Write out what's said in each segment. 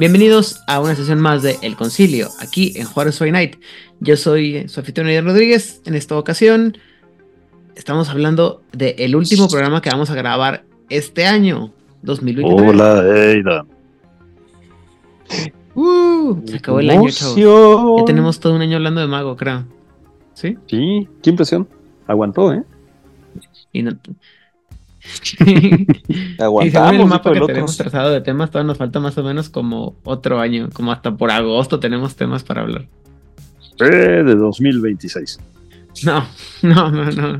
Bienvenidos a una sesión más de El Concilio, aquí en Juárez Friday Night. Yo soy su anfitrión Rodríguez. En esta ocasión estamos hablando del último programa que vamos a grabar este año, 2023. Hola, Eida. Uh, se acabó el año, chavos. Ya tenemos todo un año hablando de Mago, creo. ¿Sí? Sí, qué impresión. Aguantó, ¿eh? Y no. Y según el mapa que tenemos trazado de temas, todavía nos falta más o menos como otro año, como hasta por agosto tenemos temas para hablar. Eh, de 2026. No, no, no, no.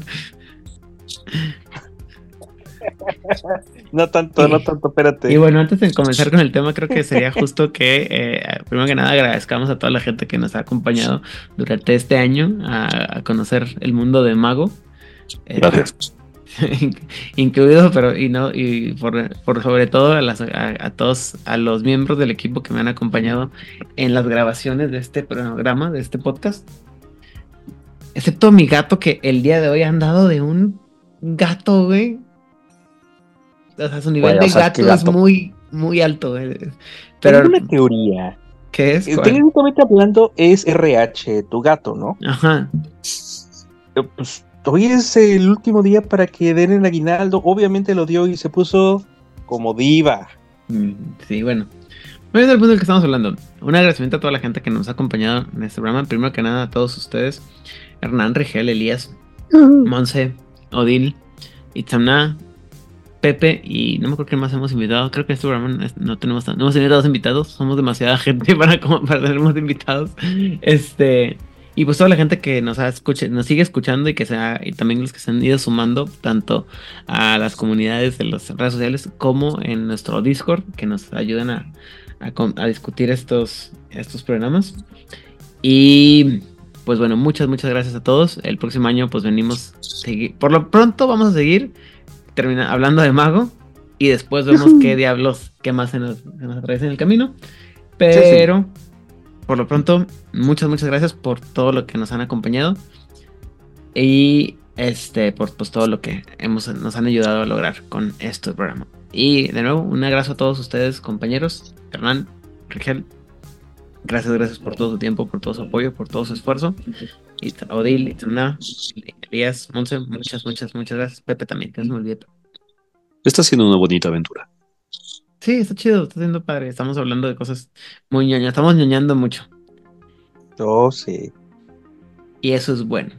No tanto, no tanto, espérate. Y bueno, antes de comenzar con el tema, creo que sería justo que, eh, primero que nada, agradezcamos a toda la gente que nos ha acompañado durante este año a, conocer el mundo de Mago. Eh, Gracias. incluido, pero y no, y por, sobre todo a, las, a, todos, a los miembros del equipo que me han acompañado en las grabaciones de este programa, de este podcast. Excepto a mi gato que el día de hoy ha andado de un gato, güey. O sea, su nivel de gato, es muy, muy alto, Pero una teoría. ¿Qué es? Técnicamente hablando es RH, tu gato, ¿no? Ajá. Pues hoy es el último día para que den el aguinaldo. Obviamente lo dio y se puso como diva. Mm, sí, bueno. Muy bien, el punto del que estamos hablando. Un agradecimiento a toda la gente que nos ha acompañado en este programa. Primero que nada, a todos ustedes: Hernán, Rigel, Elías, Monse, Odil, Itzamna, Pepe y no me acuerdo qué más hemos invitado. Creo que este programa no tenemos no hemos tenido invitados. Somos demasiada gente para, como, para tener más invitados. Este. Y pues toda la gente que nos, ha nos sigue escuchando y que sea, y también los que se han ido sumando tanto a las comunidades de las redes sociales como en nuestro Discord, que nos ayudan a, a, discutir estos, estos programas. Y pues bueno, muchas, muchas gracias a todos. El próximo año pues venimos, seguir, por lo pronto vamos a seguir termina, hablando de Mago y después vemos qué diablos, qué más se nos, se nos atraviesa en el camino. Pero por lo pronto, muchas, muchas gracias por todo lo que nos han acompañado. Y este, por pues, todo lo que hemos, nos han ayudado a lograr con este programa. Y de nuevo, un abrazo a todos ustedes, compañeros. Hernán, Rigel, gracias, gracias por todo su tiempo, por todo su apoyo, por todo su esfuerzo. Y Odil, Itzana, Elías, Monse, muchas, muchas, muchas gracias. Pepe también, que no se me olvide. Está siendo una bonita aventura. Sí, está chido, está siendo padre. Estamos hablando de cosas muy ñoñas, estamos ñoñando mucho. Oh, sí. Y eso es bueno.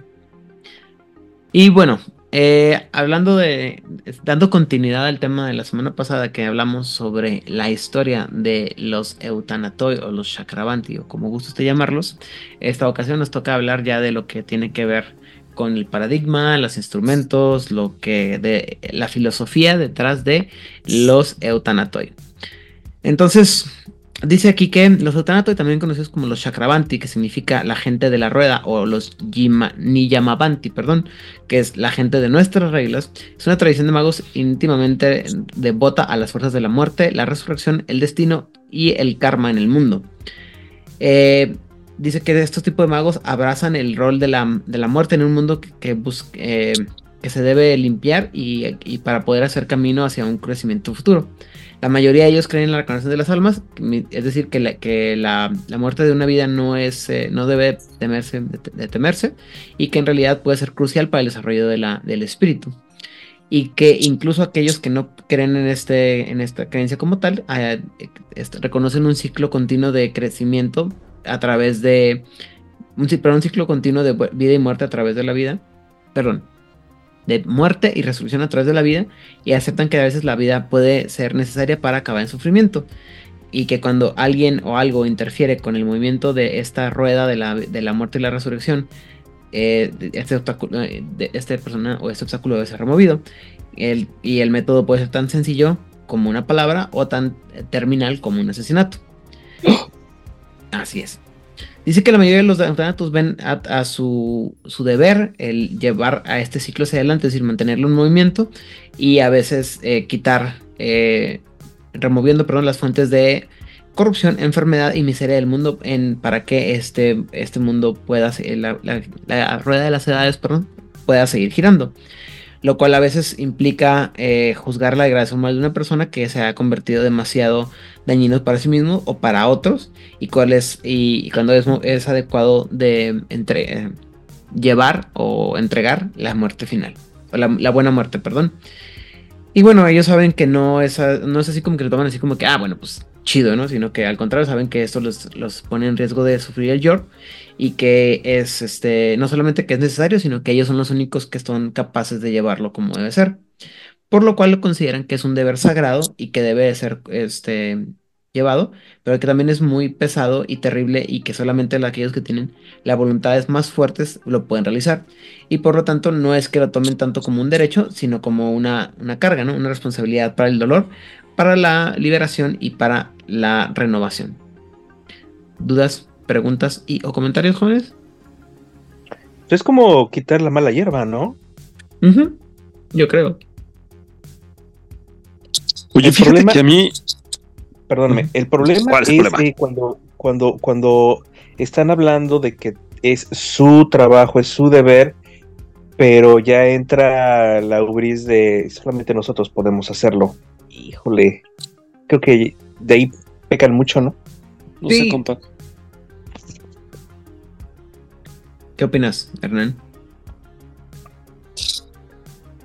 Y bueno, eh, hablando de, dando continuidad al tema de la semana pasada que hablamos sobre la historia de los Eutanatoi o los Chakravanti o como guste usted llamarlos, esta ocasión nos toca hablar ya de lo que tiene que ver con el paradigma, los instrumentos, lo que de la filosofía detrás de los eutanatoi. Entonces, dice aquí que los eutanatoi, también conocidos como los chakravanti, que significa la gente de la rueda, o los niyamavanti, perdón, que es la gente de nuestras reglas, es una tradición de magos íntimamente devota a las fuerzas de la muerte, la resurrección, el destino y el karma en el mundo. Eh, dice que estos tipos de magos abrazan el rol de la, muerte en un mundo que, eh, que se debe limpiar y, para poder hacer camino hacia un crecimiento futuro. La mayoría de ellos creen en la reencarnación de las almas, es decir, que la, que la, muerte de una vida no, es, eh, no debe temerse, de, temerse y que en realidad puede ser crucial para el desarrollo de la, del espíritu. Y que incluso aquellos que no creen en, este, en esta creencia como tal, eh, reconocen un ciclo continuo de crecimiento a través de un, un ciclo continuo de vida y muerte a través de la vida, perdón, de muerte y resurrección a través de la vida y aceptan que a veces la vida puede ser necesaria para acabar en sufrimiento y que cuando alguien o algo interfiere con el movimiento de esta rueda de la, de la muerte y la resurrección, eh, este, obstáculo, eh, de este persona o este obstáculo debe ser removido el, y el método puede ser tan sencillo como una palabra o tan terminal como un asesinato. Así es. Dice que la mayoría de los thanatos ven a, su, deber el llevar a este ciclo hacia adelante, es decir, mantenerlo en movimiento y a veces eh, quitar, eh, removiendo perdón, las fuentes de corrupción, enfermedad y miseria del mundo en, para que este, este mundo pueda, la, la, rueda de las edades perdón, pueda seguir girando. Lo cual a veces implica eh, juzgar la degradación moral de una persona que se ha convertido demasiado dañino para sí mismo o para otros y cuál es y, cuando es, adecuado de entre, eh, llevar o entregar la muerte final o la, la, buena muerte, perdón. Y bueno, ellos saben que no es, no es así como que lo toman así como que, ah, bueno, pues chido, ¿no? Sino que al contrario saben que esto los, los pone en riesgo de sufrir el York y que es este no solamente que es necesario, sino que ellos son los únicos que son capaces de llevarlo como debe ser. Por lo cual lo consideran que es un deber sagrado y que debe ser este llevado, pero que también es muy pesado y terrible y que solamente aquellos que tienen las voluntades más fuertes lo pueden realizar. Y por lo tanto no es que lo tomen tanto como un derecho, sino como una, una carga, ¿no? Una responsabilidad para el dolor, para la liberación y para la renovación. ¿Dudas? preguntas y o comentarios, jóvenes. Es como quitar la mala hierba, ¿no? Yo creo. Oye, el fíjate que a mí. Perdóname, el problema es, que cuando, cuando, cuando están hablando de que es su trabajo, es su deber, pero ya entra la ubris de solamente nosotros podemos hacerlo. Híjole, creo que de ahí pecan mucho, ¿no? No sé, compa. ¿Qué opinas, Hernán?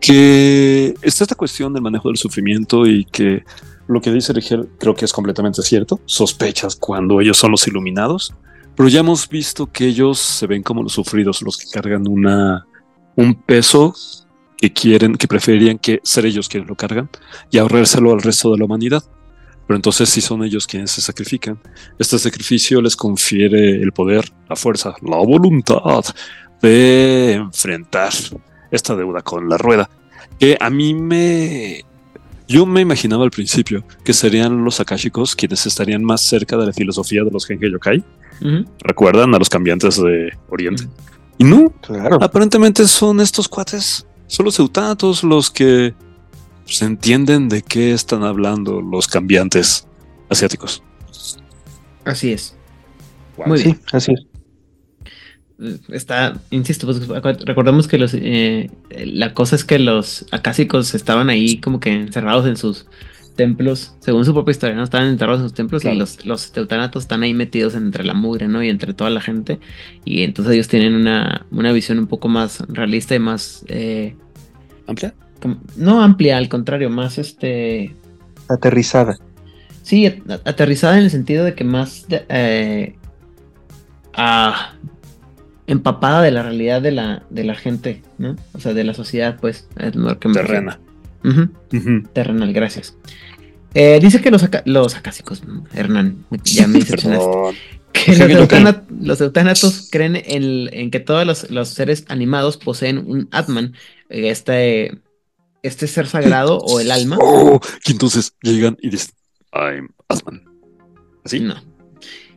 Que está esta cuestión del manejo del sufrimiento y que lo que dice Rigel creo que es completamente cierto. Sospechas cuando ellos son los iluminados, pero ya hemos visto que ellos se ven como los sufridos, los que cargan una, un peso que quieren, que preferirían que ser ellos quienes lo cargan y ahorrárselo al resto de la humanidad. Pero entonces si son ellos quienes se sacrifican. Este sacrificio les confiere el poder, la fuerza, la voluntad de enfrentar esta deuda con la rueda. Que a mí me... Yo me imaginaba al principio que serían los akashicos quienes estarían más cerca de la filosofía de los Genkai Yokai. ¿Recuerdan a los cambiantes de Oriente? Y no, claro. aparentemente son estos cuates, son los eutatos los que se entienden de qué están hablando los cambiantes asiáticos. Así es. Muy bien. así es. Está, insisto, pues, recordemos que los eh, la cosa es que los acásicos estaban ahí como que encerrados en sus templos, según su propia historia, ¿no? Estaban enterrados en sus templos y los, los teutanatos están ahí metidos entre la mugre, ¿no? Y entre toda la gente. Y entonces ellos tienen una, una visión un poco más realista y más... Eh, ¿Amplia? no amplia, al contrario, más este... Aterrizada. Sí, aterrizada en el sentido de que más eh, empapada de la realidad de la, de la gente, ¿no? O sea, de la sociedad, pues. Terrena. Terrenal, gracias. Eh, dice que los, los acásicos, Hernán, ya me decepcionaste. que los, eutanatos creen en, que todos los, seres animados poseen un Atman, este este ser sagrado o el alma. Oh, y entonces llegan y dicen, I'm Asman. ¿Así? No.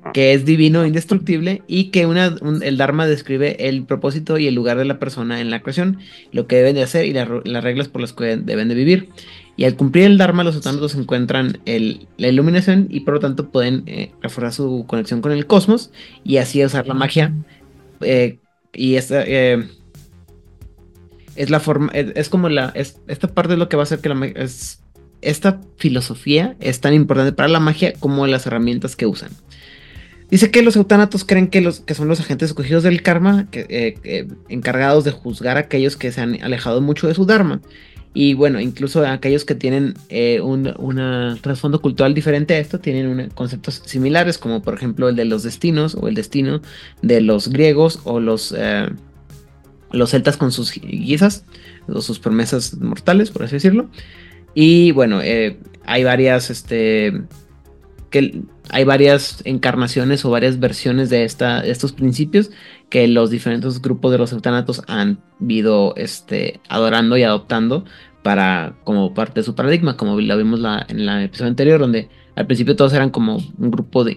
Ah. Que es divino, indestructible y que una, el Dharma describe el propósito y el lugar de la persona en la creación, lo que deben de hacer y las reglas por las que deben de vivir. Y al cumplir el Dharma, los otánatos encuentran la iluminación y por lo tanto pueden eh, reforzar su conexión con el cosmos y así usar la magia. Eh, y esta, eh, es la forma, es, como la, es, esta parte es lo que va a hacer que la magia, es, esta filosofía es tan importante para la magia como las herramientas que usan. Dice que los eutanatos creen que, los, que son los agentes escogidos del karma, que, encargados de juzgar a aquellos que se han alejado mucho de su dharma. Y bueno, incluso aquellos que tienen eh, un trasfondo cultural diferente a esto, tienen conceptos similares, como por ejemplo el de los destinos o el destino de los griegos o los... Eh, los celtas con sus guisas, o sus promesas mortales, por así decirlo. Y bueno, eh, hay varias, este, que hay varias encarnaciones o varias versiones de, esta, estos principios que los diferentes grupos de los eutanatos han ido este, adorando y adoptando para como parte de su paradigma, como lo vimos en la episodio anterior, donde al principio todos eran como un grupo de,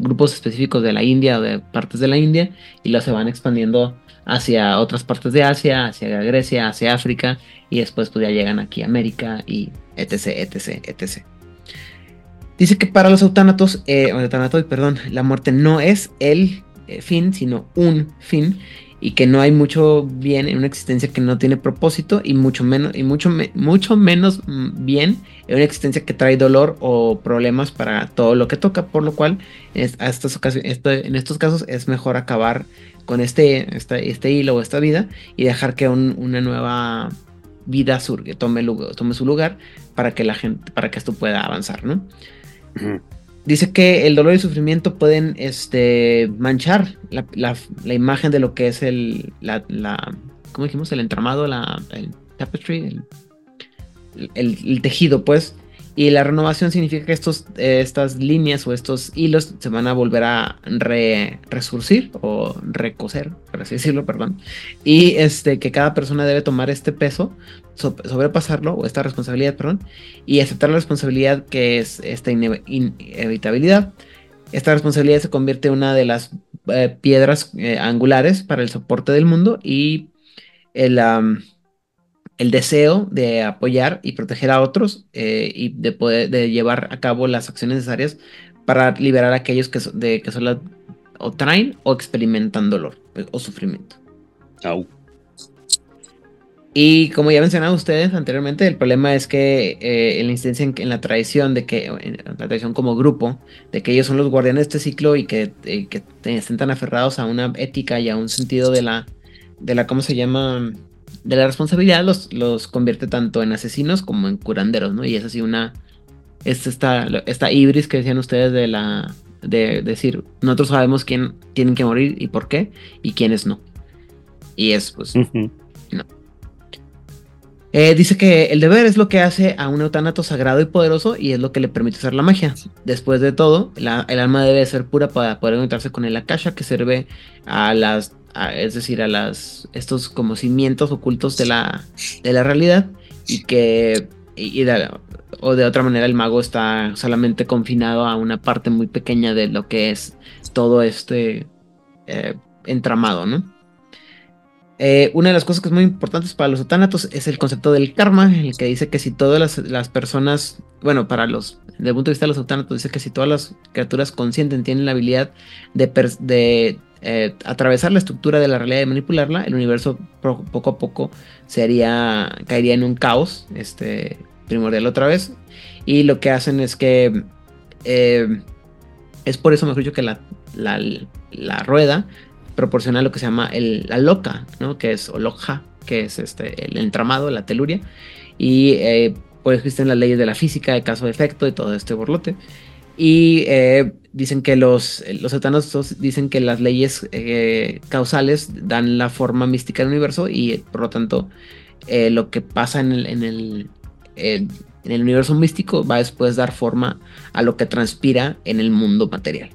grupos específicos de la India o de partes de la India y los se van expandiendo hacia otras partes de Asia, hacia Grecia, hacia África, y después pues ya llegan aquí a América y etc, etc, etc. Dice que para los eutánatos, eh, perdón, la muerte no es el fin, sino un fin, y que no hay mucho bien en una existencia que no tiene propósito y mucho menos y mucho mucho menos mm, bien en una existencia que trae dolor o problemas para todo lo que toca, por lo cual a estas ocasiones, en estos casos es mejor acabar con este, este, este hilo o esta vida y dejar que una nueva vida surge, tome, tome su lugar para que la gente, para que esto pueda avanzar, ¿no? Dice que el dolor y el sufrimiento pueden este, manchar la, imagen de lo que es el, la, la ¿cómo dijimos? El entramado, la, el tapestry, el, tejido, pues. Y la renovación significa que estos, estas líneas o estos hilos se van a volver a resurcir o recoser, por así decirlo, perdón. Y este, que cada persona debe tomar este peso, sobrepasarlo, o esta responsabilidad, perdón, y aceptar la responsabilidad que es esta inevitabilidad. Esta responsabilidad se convierte en una de las eh, piedras eh, angulares para el soporte del mundo y el el deseo de apoyar y proteger a otros eh, y de poder de llevar a cabo las acciones necesarias para liberar a aquellos que, de, que solo o traen o experimentan dolor pues, o sufrimiento. Y como ya mencionado ustedes anteriormente, el problema es que eh, en la incidencia en, la tradición de que, en la tradición como grupo, de que ellos son los guardianes de este ciclo y que, eh, que estén tan aferrados a una ética y a un sentido de la, de la, ¿cómo se llama? De la responsabilidad los, los convierte tanto en asesinos como en curanderos, ¿no? Y es así una. Es esta, esta ibris que decían ustedes de la. de decir, nosotros sabemos quién tienen que morir y por qué, y quiénes no. Y es, pues. No. Eh, dice que el deber es lo que hace a un eutanato sagrado y poderoso y es lo que le permite usar la magia. Después de todo, el alma debe ser pura para poder encontrarse con el akasha que sirve a las es decir, a las, estos como cimientos ocultos de la, de la realidad y que, o de otra manera el mago está solamente confinado a una parte muy pequeña de lo que es todo este eh, entramado, ¿no? Eh, una de las cosas que es muy importantes para los otánatos es el concepto del karma, el que dice que si todas las, personas, bueno, para los, desde el punto de vista de los otánatos, dice que si todas las criaturas conscientes tienen la habilidad de, de eh, atravesar la estructura de la realidad y manipularla, el universo poco a poco sería, caería en un caos este, primordial otra vez. Y lo que hacen es que eh, es por eso, mejor dicho, que la, la, rueda proporciona lo que se llama la loca, ¿no? que es que es este, el entramado, la teluria. Y eh, pues existen las leyes de la física, de caso-efecto y todo este borlote. Y eh, dicen que los, los dicen que las leyes eh, causales dan la forma mística del universo y por lo tanto eh, lo que pasa en el, en el, en el universo místico va a después dar forma a lo que transpira en el mundo material.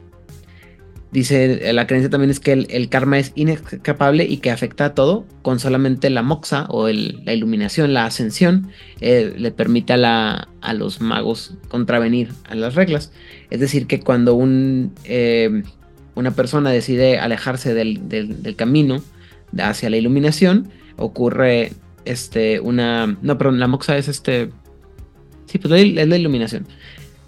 Dice, la creencia también es que el, karma es inescapable y que afecta a todo, con solamente la moxa o la iluminación, la ascensión, eh, le permite a, los magos contravenir a las reglas. Es decir, que cuando un, eh, una persona decide alejarse del, camino hacia la iluminación, ocurre este, una... No, perdón, la moxa es este... Sí, pues es la iluminación.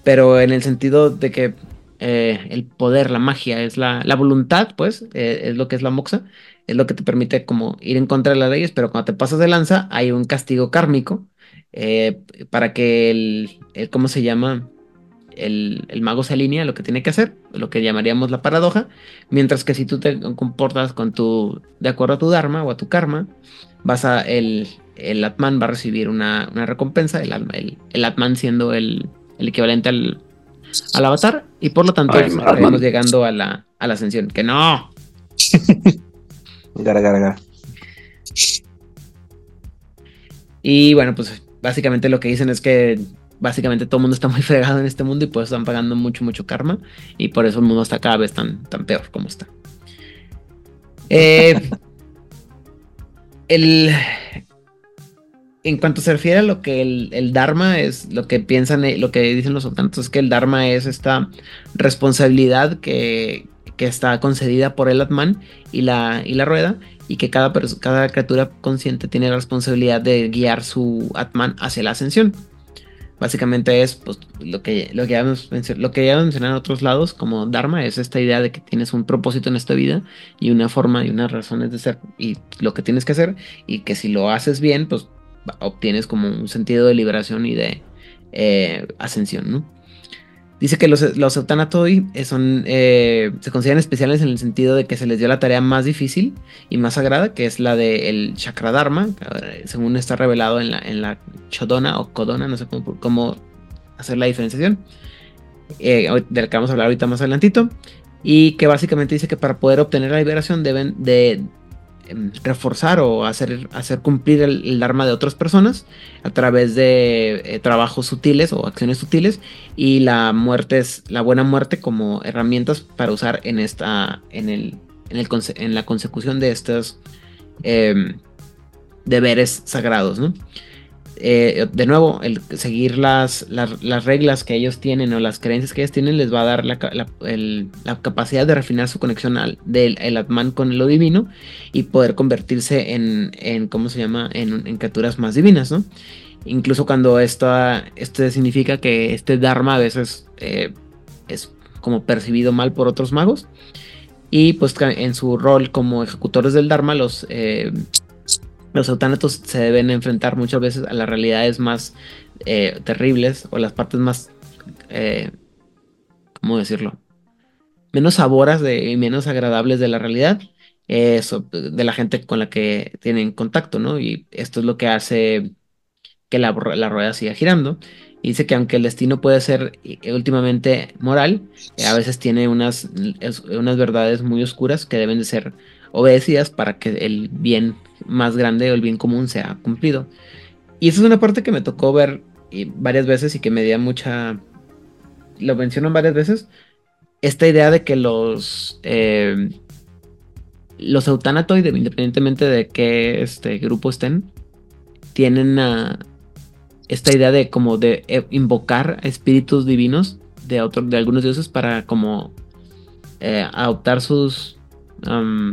Pero en el sentido de que eh, el poder, la magia, es la, voluntad, pues, eh, es lo que es la moxa, es lo que te permite como ir en contra de las leyes, pero cuando te pasas de lanza hay un castigo kármico eh, para que el, ¿cómo se llama? El, mago se alinea a lo que tiene que hacer, lo que llamaríamos la paradoja, mientras que si tú te comportas con tu, de acuerdo a tu dharma o a tu karma, vas a, el, el Atman va a recibir una, recompensa, el, el, el Atman siendo el equivalente al, al avatar y por lo tanto estamos llegando a la, a la ascensión. Que no. gara, gara, gara. Y bueno, pues básicamente lo que dicen es que básicamente todo el mundo está muy fregado en este mundo y pues están pagando mucho, mucho karma. Y por eso el mundo está cada vez tan, tan peor como está. Eh, el, en cuanto se refiere a lo que el, Dharma es, lo que piensan, eh, lo que dicen los otantos es que el Dharma es esta responsabilidad que, está concedida por el Atman y la, y la rueda, y que cada, cada criatura consciente tiene la responsabilidad de guiar su Atman hacia la ascensión. Básicamente es pues, lo, que, lo, que ya hemos, lo que ya mencionado en otros lados como Dharma, es esta idea de que tienes un propósito en esta vida y una forma y unas razones de ser y lo que tienes que hacer y que si lo haces bien, pues obtienes como un sentido de liberación y de eh, ascensión, ¿no? Dice que los, los eutanatoi son, eh, se consideran especiales en el sentido de que se les dio la tarea más difícil y más sagrada, que es la del de dharma, según está revelado en la, en la Chodona o Kodona, no sé cómo, hacer la diferenciación, eh, de la que vamos a hablar ahorita más adelantito, y que básicamente dice que para poder obtener la liberación deben de reforzar o hacer, hacer cumplir el, arma de otras personas a través de eh, trabajos sutiles o acciones sutiles y la muerte es la buena muerte como herramientas para usar en esta en el en, el, en la consecución de estos em, deberes sagrados ¿no? Eh, de nuevo, el seguir las, las, reglas que ellos tienen o las creencias que ellos tienen les va a dar la, capacidad de refinar su conexión al, del el Atman con lo divino y poder convertirse en, en ¿cómo se llama?, en, en, criaturas más divinas, ¿no? Incluso cuando esto, esto significa que este Dharma a veces eh, es como percibido mal por otros magos. Y pues en su rol como ejecutores del Dharma, los, eh, los eutánatos se deben enfrentar muchas veces a las realidades más eh, terribles o las partes más, eh, ¿cómo decirlo? Menos saboras y menos agradables de la realidad, de la gente con la que tienen contacto, ¿no? Y esto es lo que hace que la, rueda siga girando. Y dice que aunque el destino puede ser eh, últimamente moral, a veces tiene unas, unas verdades muy oscuras que deben de ser obedecidas para que el bien más grande o el bien común sea cumplido. Y esa es una parte que me tocó ver varias veces y que me dio mucha... Lo mencionan varias veces. Esta idea de que los... Eh, los eutanatoides, independientemente de qué este grupo estén, tienen esta idea de como de eh, invocar espíritus divinos de, de algunos dioses para como eh, adoptar sus,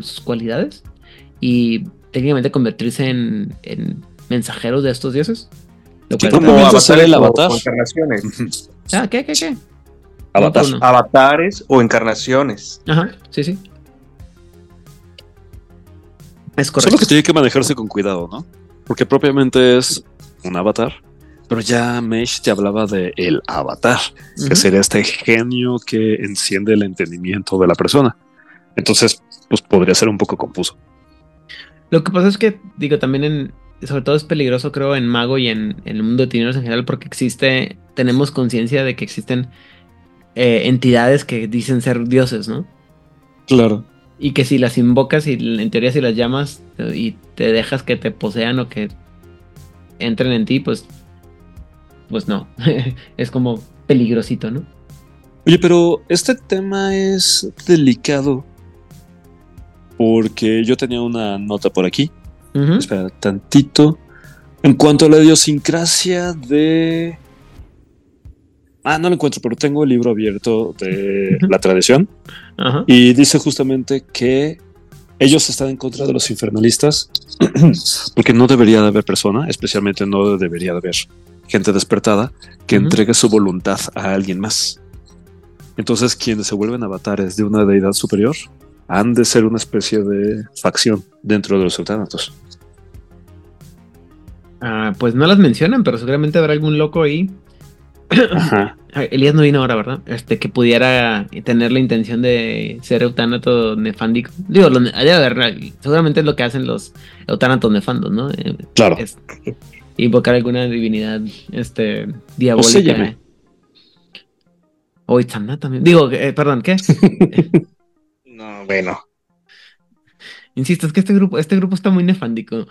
sus cualidades y técnicamente convertirse en, mensajeros de estos dioses. Lo como avatar el avatar. O encarnaciones. ah, ¿qué, qué, qué? Avatares o encarnaciones. Ajá, sí, sí. Es correcto. Solo que tiene que manejarse con cuidado, ¿no? Porque propiamente es un avatar. Pero ya Mesh te hablaba de el avatar, que sería este genio que enciende el entendimiento de la persona. Entonces, pues podría ser un poco confuso. Lo que pasa es que, digo, también en, sobre todo es peligroso, creo, en Mago y en, el mundo de Tineros en general, porque existe, tenemos conciencia de que existen eh, entidades que dicen ser dioses, ¿no? Claro. Y que si las invocas y en teoría si las llamas y te dejas que te posean o que entren en ti, pues, pues no, es como peligrosito, ¿no? Oye, pero este tema es delicado porque yo tenía una nota por aquí. Espera tantito. En cuanto a la idiosincrasia de. Ah, no lo encuentro, pero tengo el libro abierto de la tradición. Y dice justamente que ellos están en contra de los infernalistas porque no debería de haber persona, especialmente no debería de haber gente despertada que entregue su voluntad a alguien más. Entonces, quienes se vuelven avatares de una deidad superior han de ser una especie de facción dentro de los eutanatos. Ah, pues no las mencionan, pero seguramente habrá algún loco ahí. Ajá. Elías no vino ahora, ¿verdad? Este, que pudiera tener la intención de ser eutanato nefándico. Digo, lo, seguramente es lo que hacen los eutanatos nefandos, ¿no? Eh, claro. invocar alguna divinidad este, diabólica. O, o también. Digo, eh, perdón, ¿qué? No, bueno. Insisto, es que este grupo, este grupo está muy nefándico.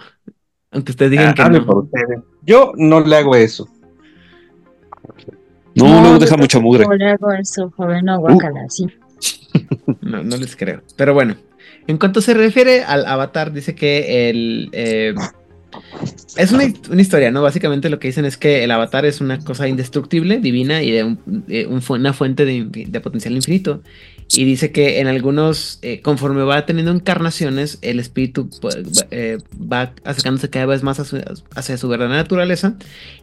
Aunque ustedes digan ah, que no. Yo no le hago eso. No, no, deja mucha mugre. No le hago eso, joven, no, guácala, sí. No, no les creo. Pero bueno, en cuanto se refiere al avatar, dice que el... Eh, es una, historia, ¿no? Básicamente lo que dicen es que el avatar es una cosa indestructible, divina y de, una fuente de, de potencial infinito Y dice que en algunos, eh, conforme va teniendo encarnaciones, el espíritu pues, eh, va acercándose cada vez más hacia su verdadera naturaleza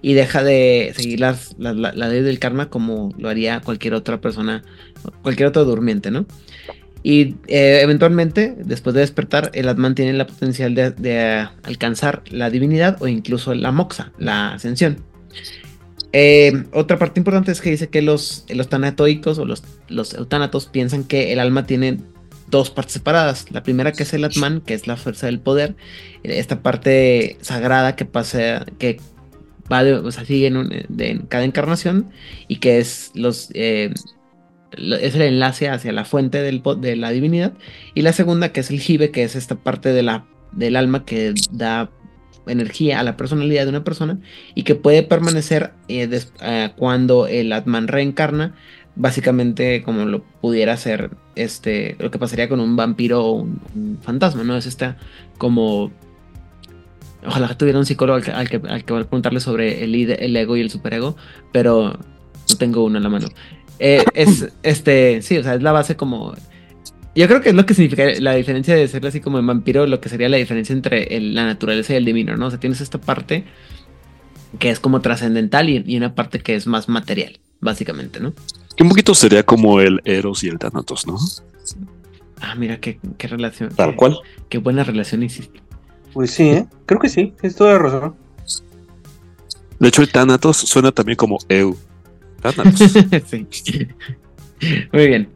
y deja de seguir la, ley del karma como lo haría cualquier otra persona, cualquier otro durmiente, ¿no? Y eh, eventualmente, después de despertar, el Atman tiene la potencial de, alcanzar la divinidad o incluso la moxa, la ascensión. Eh, otra parte importante es que dice que los, los tanatoicos o los, los eutanatos piensan que el alma tiene dos partes separadas. La primera que es el Atman, que es la fuerza del poder. Esta parte sagrada que pasa, que va de, o sea, sigue en, cada encarnación y que es los eh, es el enlace hacia la fuente del, de la divinidad. Y la segunda, que es el jibe, que es esta parte de la, del alma que da energía a la personalidad de una persona y que puede permanecer eh, eh, cuando el Atman reencarna, básicamente como lo pudiera ser este, lo que pasaría con un vampiro o un, fantasma, ¿no? Es esta como... Ojalá tuviera un psicólogo al que, al que, preguntarle sobre el, el ego y el superego, pero no tengo uno en la mano. Eh, es, este, sí, o sea, es la base como... Yo creo que es lo que significa la diferencia de ser así como el vampiro, lo que sería la diferencia entre la naturaleza y el divino, ¿no? O sea, tienes esta parte que es como trascendental y, una parte que es más material, básicamente, ¿no? Que un poquito sería como el Eros y el Thanatos, ¿no? Ah, mira, qué, qué relación. Tal cual. Qué buena relación hiciste. Pues sí, ¿eh? creo que sí, es toda razón. De hecho, el Thanatos suena también como Eu. Muy bien.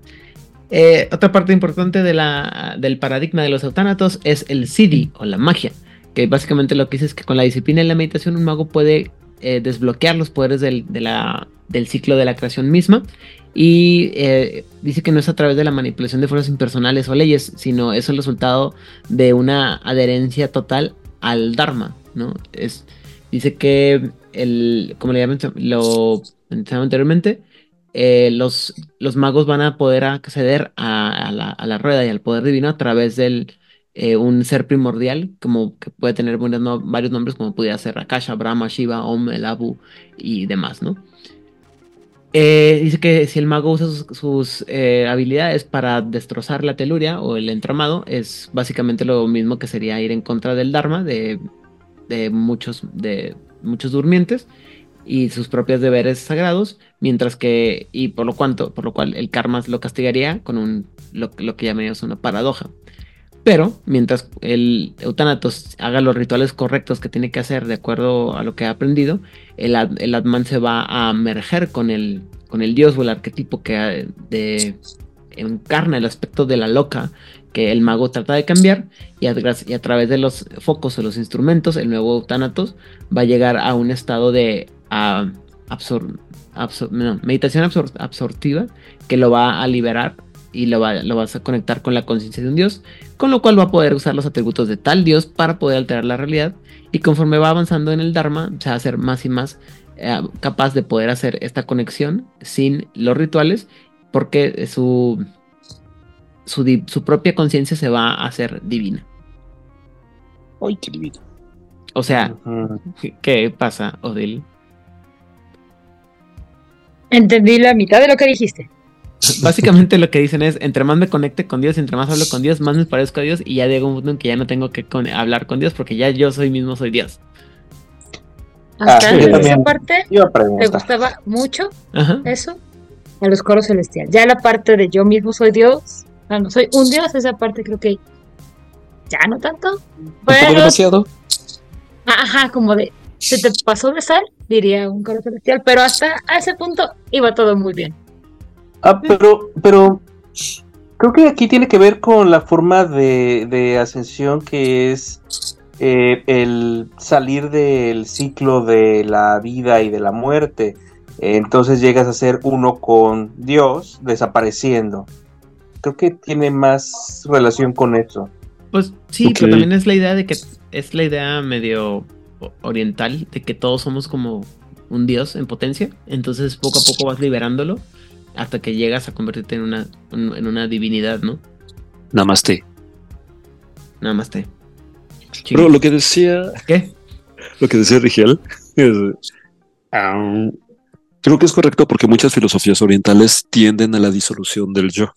Eh, otra parte importante del paradigma de los eutánatos es el Siddhi o la magia, que básicamente lo que dice es que con la disciplina y la meditación un mago puede eh, desbloquear los poderes del, ciclo de la creación misma y eh, dice que no es a través de la manipulación de fuerzas impersonales o leyes, sino es el resultado de una adherencia total al Dharma, ¿no? Es, dice que el, como le llaman, lo anteriormente, eh, los, magos van a poder acceder a, la, rueda y al poder divino a través de eh, un ser primordial, como que puede tener varios nombres, como pudiera ser Akasha, Brahma, Shiva, Om, el Abu y demás, ¿no? Eh, dice que si el mago usa sus, habilidades para destrozar la teluria o el entramado, es básicamente lo mismo que sería ir en contra del Dharma de muchos durmientes y sus propios deberes sagrados, mientras que, y por lo, cuanto, por lo cual el karma lo castigaría con un, lo, que llamamos una paradoja. Pero mientras el Eutanatos haga los rituales correctos que tiene que hacer de acuerdo a lo que ha aprendido, el, el Atman se va a merger con el, con el dios o el arquetipo que de, encarna el aspecto de la loca que el mago trata de cambiar y a, y a través de los focos o los instrumentos el nuevo Eutanatos va a llegar a un estado de meditación absortiva que lo va a liberar y lo, va, lo vas a conectar con la conciencia de un dios, con lo cual va a poder usar los atributos de tal dios para poder alterar la realidad y conforme va avanzando en el Dharma se va a hacer más y más eh, capaz de poder hacer esta conexión sin los rituales porque su, su, propia conciencia se va a hacer divina. ¡Ay, qué divino! O sea, ¿qué pasa, Odil? Entendí la mitad de lo que dijiste. Básicamente lo que dicen es, entre más me conecte con Dios, entre más hablo con Dios, más me parezco a Dios y ya llega un punto en que ya no tengo que hablar con Dios porque ya yo soy mismo, soy Dios. Hasta ah, esa parte te gustaba mucho eso a los coros celestiales. Ya la parte de yo mismo soy Dios, no soy un Dios, esa parte creo que ya no tanto. Pero, demasiado. Ajá, como de se te pasó de sal, diría un coro celestial, pero hasta a ese punto iba todo muy bien. Ah, pero, pero creo que aquí tiene que ver con la forma de, ascensión que es eh, el salir del ciclo de la vida y de la muerte. Entonces llegas a ser uno con Dios desapareciendo. Creo que tiene más relación con eso. Pues sí, pero también es la idea de que es la idea medio oriental de que todos somos como un dios en potencia. Entonces poco a poco vas liberándolo hasta que llegas a convertirte en una, en una divinidad, ¿no? Namaste. Namaste. Pero lo que decía. ¿Qué? Lo que decía Rigel creo que es correcto porque muchas filosofías orientales tienden a la disolución del yo.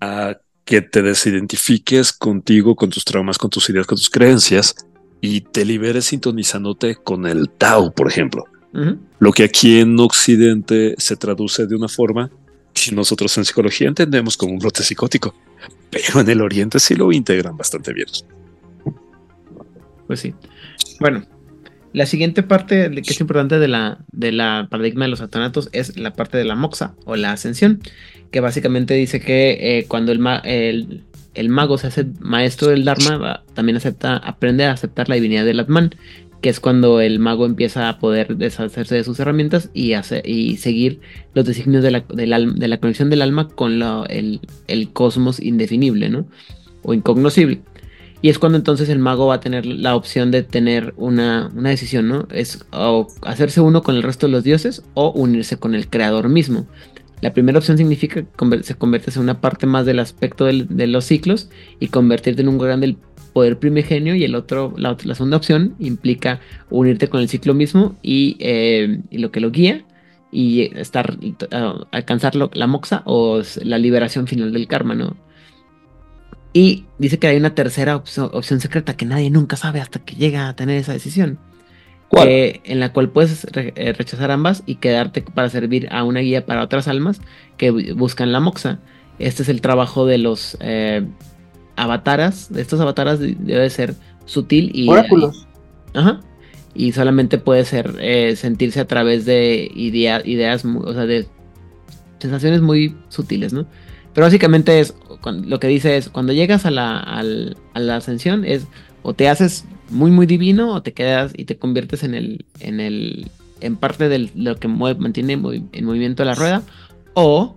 a que te desidentifiques contigo, con tus traumas, con tus ideas, con tus creencias y te liberes sintonizándote con el Tao, por ejemplo. Lo que aquí en Occidente se traduce de una forma que nosotros en psicología entendemos como un brote psicótico, pero en el Oriente sí lo integran bastante bien. Pues sí. Bueno, la siguiente parte que es importante de la, de la paradigma de los atanatos es la parte de la moxa o la ascensión, que básicamente dice que eh, cuando el, el, el, mago se hace maestro del Dharma, también acepta, aprende a aceptar la divinidad del Atman, que es cuando el mago empieza a poder deshacerse de sus herramientas y, hace, y seguir los designios de la, de la, conexión del alma con el, cosmos indefinible, ¿no? O incognoscible. Y es cuando entonces el mago va a tener la opción de tener una, decisión, ¿no? Es o hacerse uno con el resto de los dioses o unirse con el creador mismo. La primera opción significa que se convierte en una parte más del aspecto de los ciclos y convertirte en un gran del poder primigenio y el otro, la, segunda opción implica unirte con el ciclo mismo y, eh, lo que lo guía y estar alcanzar la moxa o la liberación final del karma, ¿no? Y dice que hay una tercera opción, secreta que nadie nunca sabe hasta que llega a tener esa decisión. En la cual puedes eh, rechazar ambas y quedarte para servir a una guía para otras almas que buscan la moxa. Este es el trabajo de los eh, avataras. De estos avataras debe ser sutil y. Oráculos. ajá. Y solamente puede ser eh, sentirse a través de ideas, o sea, de sensaciones muy sutiles, ¿no? Pero básicamente es lo que dice es cuando llegas a la, a la ascensión es o te haces muy muy divino o te quedas y te conviertes en el en el en parte de lo que mantiene en movimiento la rueda o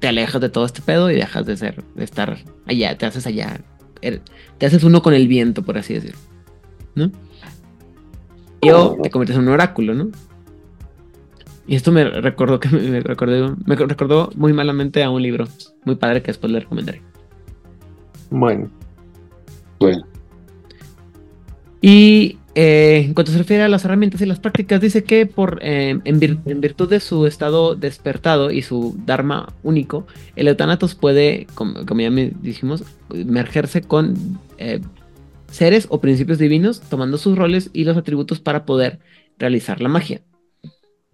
te alejas de todo este pedo y dejas de ser de estar allá te haces allá er, te haces uno con el viento por así decirlo ¿no? y te conviertes en un oráculo no y esto me recordó que me, recordó, me recordó muy malamente a un libro muy padre que después le recomendaré. Bueno. Bueno. Y eh, en cuanto se refiere a las herramientas y las prácticas, dice que por, eh, en, virtud de su estado despertado y su Dharma único, el Eutanatos puede, como, ya me dijimos, mergerse con eh, seres o principios divinos, tomando sus roles y los atributos para poder realizar la magia.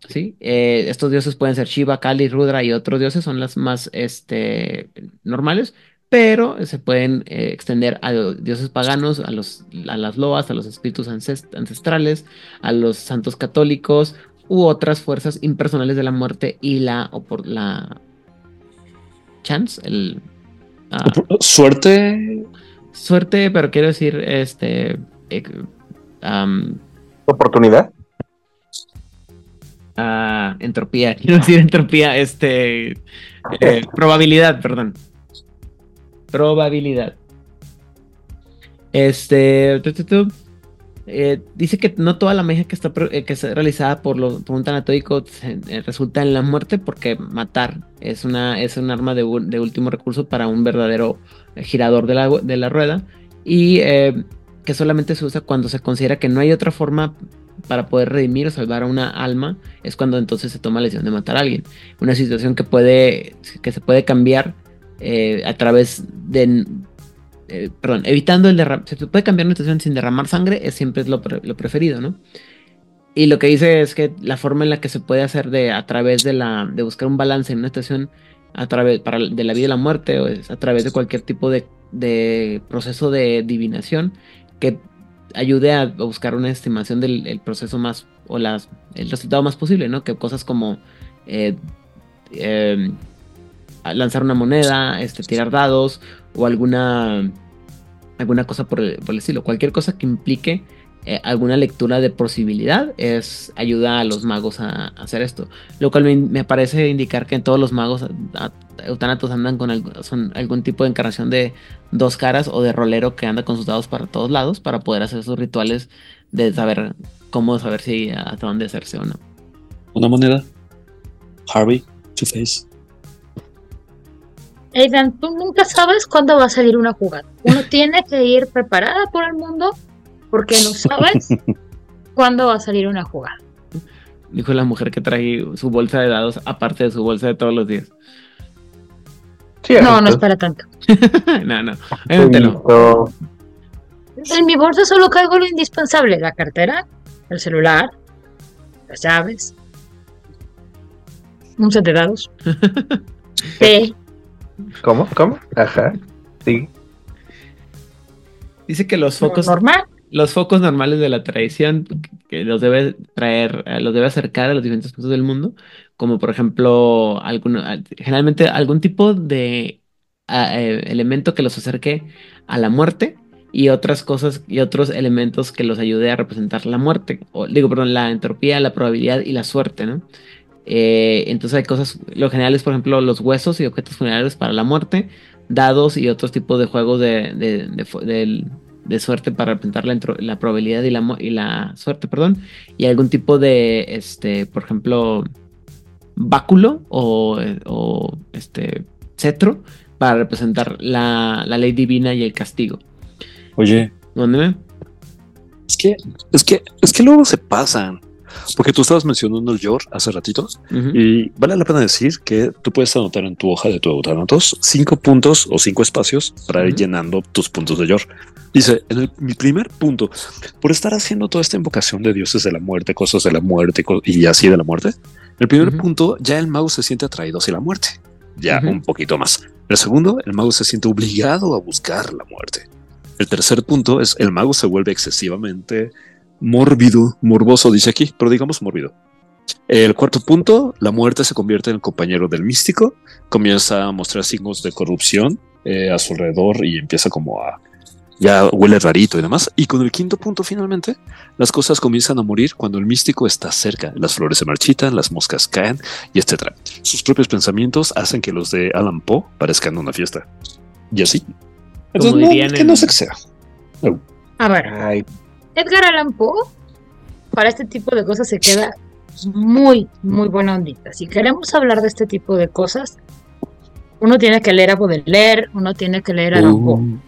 ¿sí? Eh, estos dioses pueden ser Shiva, Kali, Rudra y otros dioses, son las más este, normales, pero se pueden eh, extender a dioses paganos, a, los, a las loas, a los espíritus ancestrales, a los santos católicos u otras fuerzas impersonales de la muerte y la o por la chance, el ah, suerte, suerte, pero quiero decir este eh, oportunidad entropía, quiero decir entropía, este, eh, probabilidad, perdón. Probabilidad. Este, eh, dice que no toda la magia que está eh, que realizada por, lo, por un tanatóico resulta en la muerte porque matar es una es un arma de, último recurso para un verdadero girador de la, de la rueda y que solamente se usa cuando se considera que no hay otra forma para poder redimir o salvar a una alma es cuando entonces se toma la decisión de matar a alguien. Una situación que puede que se puede cambiar eh, a través de eh, perdón, evitando el derramar, se puede cambiar una situación sin derramar sangre, es siempre es lo, preferido, ¿no? Y lo que dice es que la forma en la que se puede hacer de a través de la de buscar un balance en una situación a través para, de la vida y la muerte o es a través de cualquier tipo de, de proceso de divinación que ayude a buscar una estimación del proceso más o las, el resultado más posible, ¿no? Que cosas como eh, em, lanzar una moneda, este, tirar dados o alguna, alguna cosa por el, estilo. Cualquier cosa que implique eh, alguna lectura de posibilidad es ayuda a los magos a, hacer esto. Lo cual me, parece indicar que todos los magos eutanatos andan con son algún tipo de encarnación de dos caras o de rolero que anda con sus dados para todos lados para poder hacer sus rituales de saber cómo saber si hasta dónde hacerse o no. Una moneda. Harvey, Two Face. Aidan, tú nunca sabes cuándo va a salir una jugada. Uno tiene que ir preparada por el mundo porque no sabes cuándo va a salir una jugada. Dijo la mujer que trae su bolsa de dados aparte de su bolsa de todos los días. no, no es para tanto. no, no. En mi bolsa solo cargo lo indispensable: la cartera, el celular, las llaves, un set de dados. ¿Cómo? ¿Cómo? Ajá. Sí. Dice que los focos. Normal. Los focos normales de la tradición que los debe traer, eh, los debe acercar a los diferentes puntos del mundo, como por ejemplo, generalmente algún tipo de eh, elemento que los acerque a la muerte y otras cosas y otros elementos que los ayude a representar la muerte, o digo, perdón, la entropía, la probabilidad y la suerte, ¿no? Eh, entonces hay cosas, lo general es por ejemplo los huesos y objetos funerarios para la muerte, dados y otros tipos de juegos de, de, suerte para representar la, probabilidad y la, y la suerte, perdón, y algún tipo de, este, por ejemplo, báculo o, o este, cetro para representar la, la, ley divina y el castigo. Oye. ¿Dónde? Es que, es que, es que luego se pasan. Porque tú estabas mencionando el Yor hace ratitos y vale la pena decir que tú puedes anotar en tu hoja de tu Autanatos cinco puntos o cinco espacios para ir llenando tus puntos de Yor. Dice, en mi primer punto, por estar haciendo toda esta invocación de dioses de la muerte, cosas de la muerte y así de la muerte, el primer punto, ya el mago se siente atraído hacia la muerte, ya un poquito más. El segundo, el mago se siente obligado a buscar la muerte. El tercer punto es el mago se vuelve excesivamente mórbido, morboso, dice aquí, pero digamos mórbido. El cuarto punto, la muerte se convierte en el compañero del místico, comienza a mostrar signos de corrupción eh, a su alrededor y empieza como a ya huele rarito y demás. Y con el quinto punto, finalmente, las cosas comienzan a morir cuando el místico está cerca. Las flores se marchitan, las moscas caen y etcétera. Sus propios pensamientos hacen que los de Alan Poe parezcan una fiesta. Y así. Entonces, que no se sea. A ver, Edgar Allan Poe, para este tipo de cosas se queda muy, muy buena ondita. Si queremos hablar de este tipo de cosas, uno tiene que leer a Baudelaire, uno tiene que leer a Allan Poe. Uh.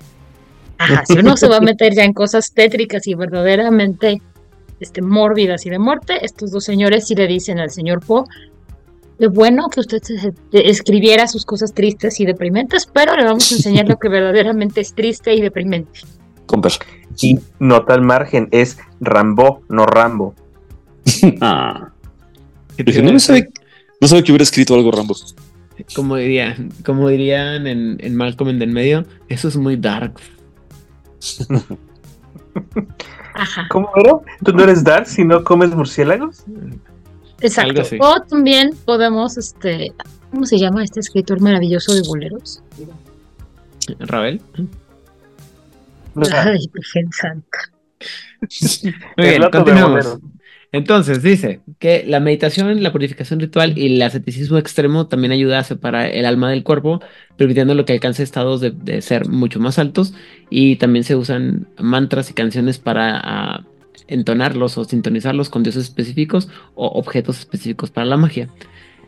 Ajá, si uno se va a meter ya en cosas tétricas y verdaderamente este, mórbidas y de muerte, estos dos señores sí le dicen al señor Poe, qué bueno que usted escribiera sus cosas tristes y deprimentes, pero le vamos a enseñar lo que verdaderamente es triste y deprimente. Y nota al margen, es Rambo, no Rambo. ah. no, sabe, no sabe que hubiera escrito algo Rambo. Como diría, como dirían en, en Malcolm en el medio, eso es muy dark. ¿Cómo era? ¿Tú no eres dark si no comes murciélagos? Exacto. O también podemos, este, ¿cómo se llama este escritor maravilloso de boleros? Ravel. Ay, Muy bien, continuamos. Entonces, dice que la meditación, la purificación ritual y el asceticismo extremo también ayuda a separar el alma del cuerpo, permitiendo lo que alcance estados de, ser mucho más altos. Y también se usan mantras y canciones para ah, entonarlos o sintonizarlos con dioses específicos o objetos específicos para la magia.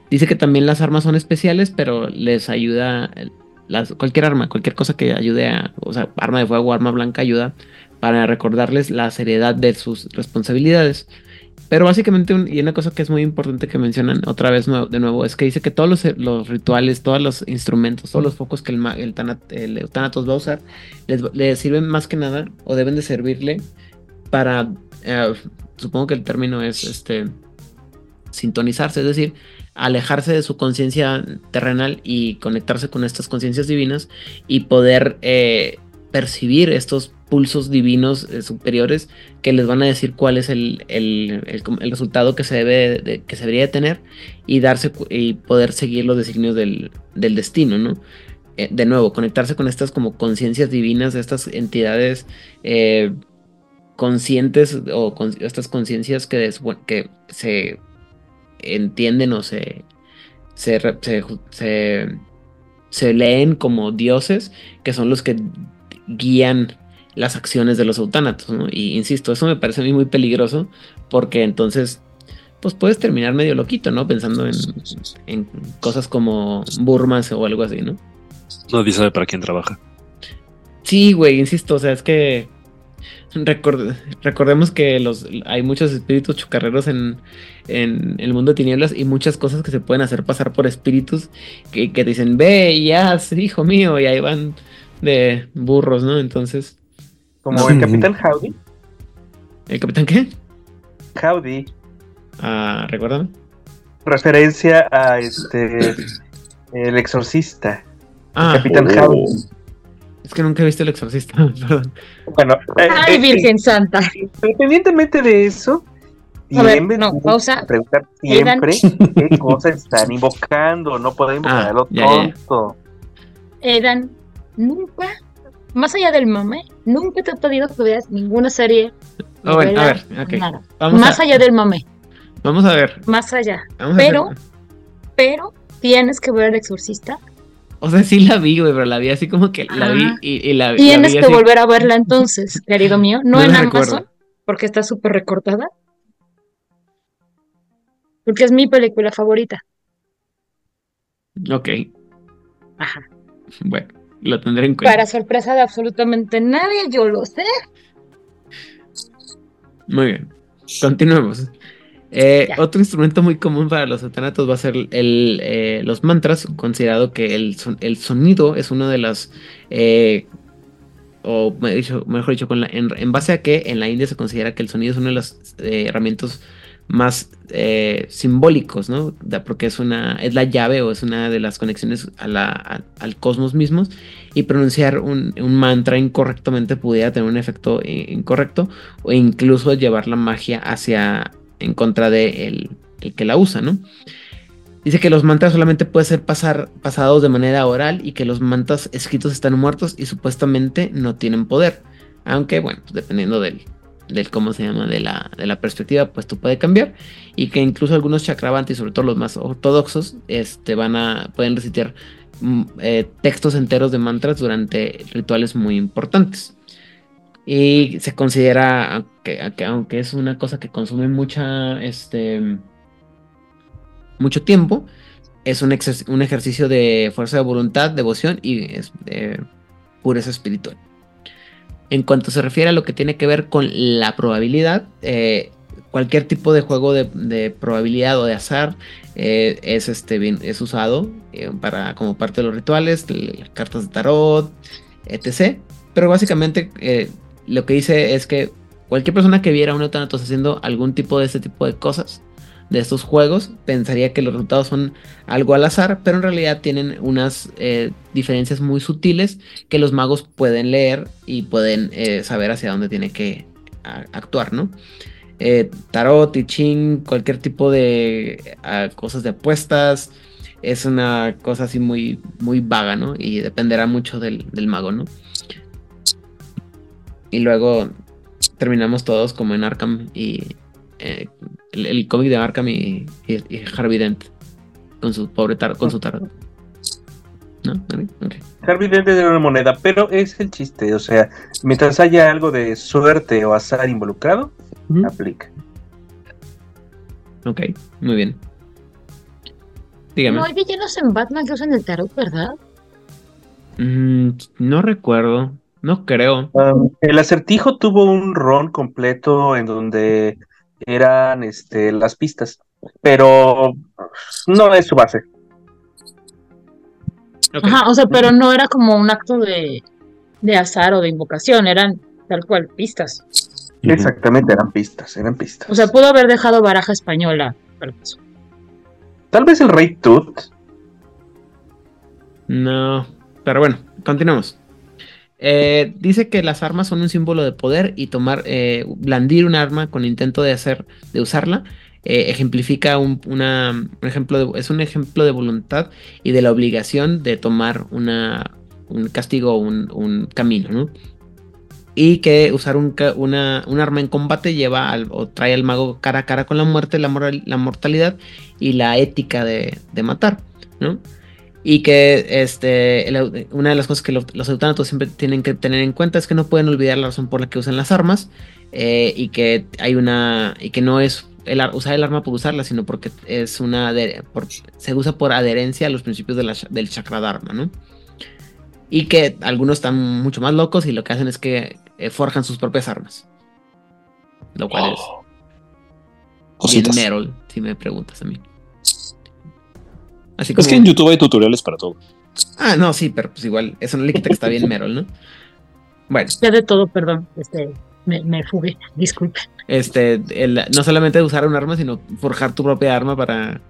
Dice que también las armas son especiales, pero les ayuda, cualquier arma, cualquier cosa que ayude a, o sea, arma de fuego, arma blanca ayuda para recordarles la seriedad de sus responsabilidades. Pero básicamente, y una cosa que es muy importante que mencionan otra vez de nuevo, es que dice que todos los, rituales, todos los instrumentos, todos los focos que el, el, va a usar, les, sirven más que nada, o deben de servirle para, eh, supongo que el término es este sintonizarse, es decir, alejarse de su conciencia terrenal y conectarse con estas conciencias divinas y poder eh, percibir estos pulsos divinos eh, superiores que les van a decir cuál es el, resultado que se debe de, que se debería tener y darse y poder seguir los designios del, destino, ¿no? Eh, de nuevo, conectarse con estas como conciencias divinas, estas entidades conscientes o con, estas conciencias que, que se entienden o se, se, se leen como dioses, que son los que guían las acciones de los autánatos, ¿no? Y insisto, eso me parece a mí muy peligroso porque entonces, pues puedes terminar medio loquito, ¿no? Pensando en, cosas como Burmas o algo así, ¿no? Nadie sabe para quién trabaja. Sí, güey, insisto, o sea, es que recordemos que los, hay muchos espíritus chocarreros en, el mundo de tinieblas y muchas cosas que se pueden hacer pasar por espíritus que, que dicen, ve y haz, hijo mío, y ahí van de burros, ¿no? Entonces. Como el Capitán Howdy. ¿El Capitán qué? Howdy. Ah, ¿recuerdan? Referencia a este. El exorcista. Ah, Capitán oh. Howdy. Es que nunca he visto el exorcista, perdón. Bueno. Eh, Ay, eh, Virgen Santa. Independientemente de eso, a ver, no, pausa. Preguntar siempre qué cosas están invocando. No podemos ah, a lo tonto. Eran nunca, más allá del mame, nunca te he pedido que veas ninguna serie. Oh, bueno, a ver, okay. más allá del mame. Vamos a ver. Más allá. pero, pero, tienes que ver El Exorcista. O sea, sí la vi, güey, pero la vi así como que la vi y, la vi. Tienes que volver a verla entonces, querido mío. No, en Amazon, porque está súper recortada. Porque es mi película favorita. Ok. Ajá. Bueno. Lo tendré en cuenta. Para sorpresa de absolutamente nadie, yo lo sé. Muy bien. Continuemos. Eh, otro instrumento muy común para los satanatos va a ser el, eh, los mantras, considerado que el, el, sonido es uno de las... Eh, o mejor dicho, con en, en, base a que en la India se considera que el sonido es una de las herramientas más eh, simbólicos, ¿no? Porque es una, es la llave o es una de las conexiones al cosmos mismos y pronunciar un, mantra incorrectamente pudiera tener un efecto incorrecto o incluso llevar la magia hacia, en contra de el, que la usa, ¿no? Dice que los mantras solamente pueden ser pasar, pasados de manera oral y que los mantras escritos están muertos y supuestamente no tienen poder. Aunque, bueno, pues dependiendo del, del cómo se llama, de la, de la perspectiva, pues tú puede cambiar. Y que incluso algunos chakravantis, sobre todo los más ortodoxos, este, van a, pueden recitar mm, eh, textos enteros de mantras durante rituales muy importantes. Y se considera que, aunque es una cosa que consume mucha, este, mucho tiempo, es un, un ejercicio de fuerza de voluntad, devoción y es, pureza espiritual. En cuanto se refiere a lo que tiene que ver con la probabilidad, eh, cualquier tipo de juego de, probabilidad o de azar eh, es, este, bien, es usado eh, para, como parte de los rituales, cartas de tarot, etc. Pero básicamente lo que dice es que cualquier persona que viera a un eutanatos haciendo algún tipo de este tipo de cosas de estos juegos, pensaría que los resultados son algo al azar, pero en realidad tienen unas eh, diferencias muy sutiles que los magos pueden leer y pueden eh, saber hacia dónde tiene que actuar, ¿no? Eh, tarot, I Ching, cualquier tipo de cosas de apuestas, es una cosa así muy, muy vaga, ¿no? Y dependerá mucho del, del mago, ¿no? Y luego terminamos todos como en Arkham y eh, el, cómic de Arkham y, Harvey Dent con su pobre tar con su tarot. ¿No? Harvey Dent es una moneda, pero es el chiste, o sea, mientras haya algo de suerte o azar involucrado, aplica. Ok, muy bien. Dígame. No hay villanos en Batman que usan el tarot, ¿verdad? Mm, no recuerdo, no creo. Um, el acertijo tuvo un ron completo en donde eran este, las pistas, pero no es su base. Ajá, o sea, pero no era como un acto de, de azar o de invocación, eran tal cual pistas. Exactamente, eran pistas, eran pistas. O sea, pudo haber dejado baraja española. Tal vez el rey Tut. No, pero bueno, continuamos. Eh, dice que las armas son un símbolo de poder y tomar, eh, blandir un arma con intento de hacer, de usarla, eh, ejemplifica un, ejemplo de, es un ejemplo de voluntad y de la obligación de tomar una, un castigo o un, camino, ¿no? Y que usar un, una, un, arma en combate lleva al, o trae al mago cara a cara con la muerte, la mortalidad y la ética de, de matar, ¿no? Y que este, una de las cosas que los, los siempre tienen que tener en cuenta es que no pueden olvidar la razón por la que usan las armas. Eh, y que hay una. y que no es el, usar el arma por usarla, sino porque es una se usa por adherencia a los principios de la, del chakra dharma, ¿no? Y que algunos están mucho más locos y lo que hacen es que eh, forjan sus propias armas. Lo cual es. Oh. Bien Meryl, si me preguntas a mí. Así Es que en YouTube hay tutoriales para todo. Ah, no, sí, pero pues igual, eso no le quita que está bien Meryl, ¿no? Bueno. Ya de todo, perdón, este, me, me fugué, disculpe. Este, no solamente usar un arma, sino forjar tu propia arma para,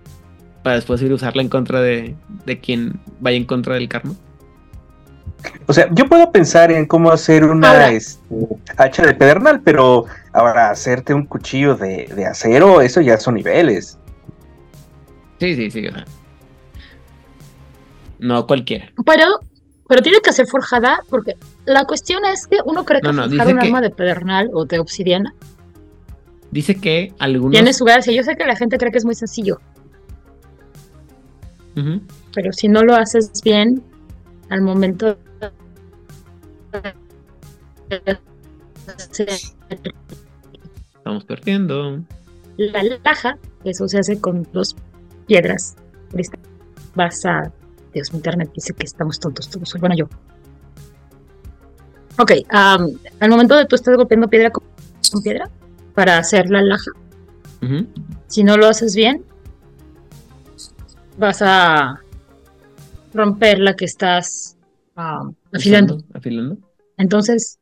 para después ir a usarla en contra de, de quien vaya en contra del karma. O sea, yo puedo pensar en cómo hacer una este, hacha de pedernal, pero ahora hacerte un cuchillo de, de, acero, eso ya son niveles. Sí, sí, sí. No cualquiera. Pero, pero tiene que ser forjada, porque la cuestión es que uno cree que forjar un arma de pedernal o de obsidiana. Dice que algunos. Tiene su gracia. Yo sé que la gente cree que es muy sencillo. Pero si no lo haces bien, al momento Estamos perdiendo. La laja, eso se hace con dos piedras. Vas a. Dios, mi internet dice que estamos tontos todos. Bueno, yo. Ok, al momento de tú estás golpeando piedra con, piedra para hacer la laja, si no lo haces bien, vas a romper la que estás afilando. afilando. Entonces,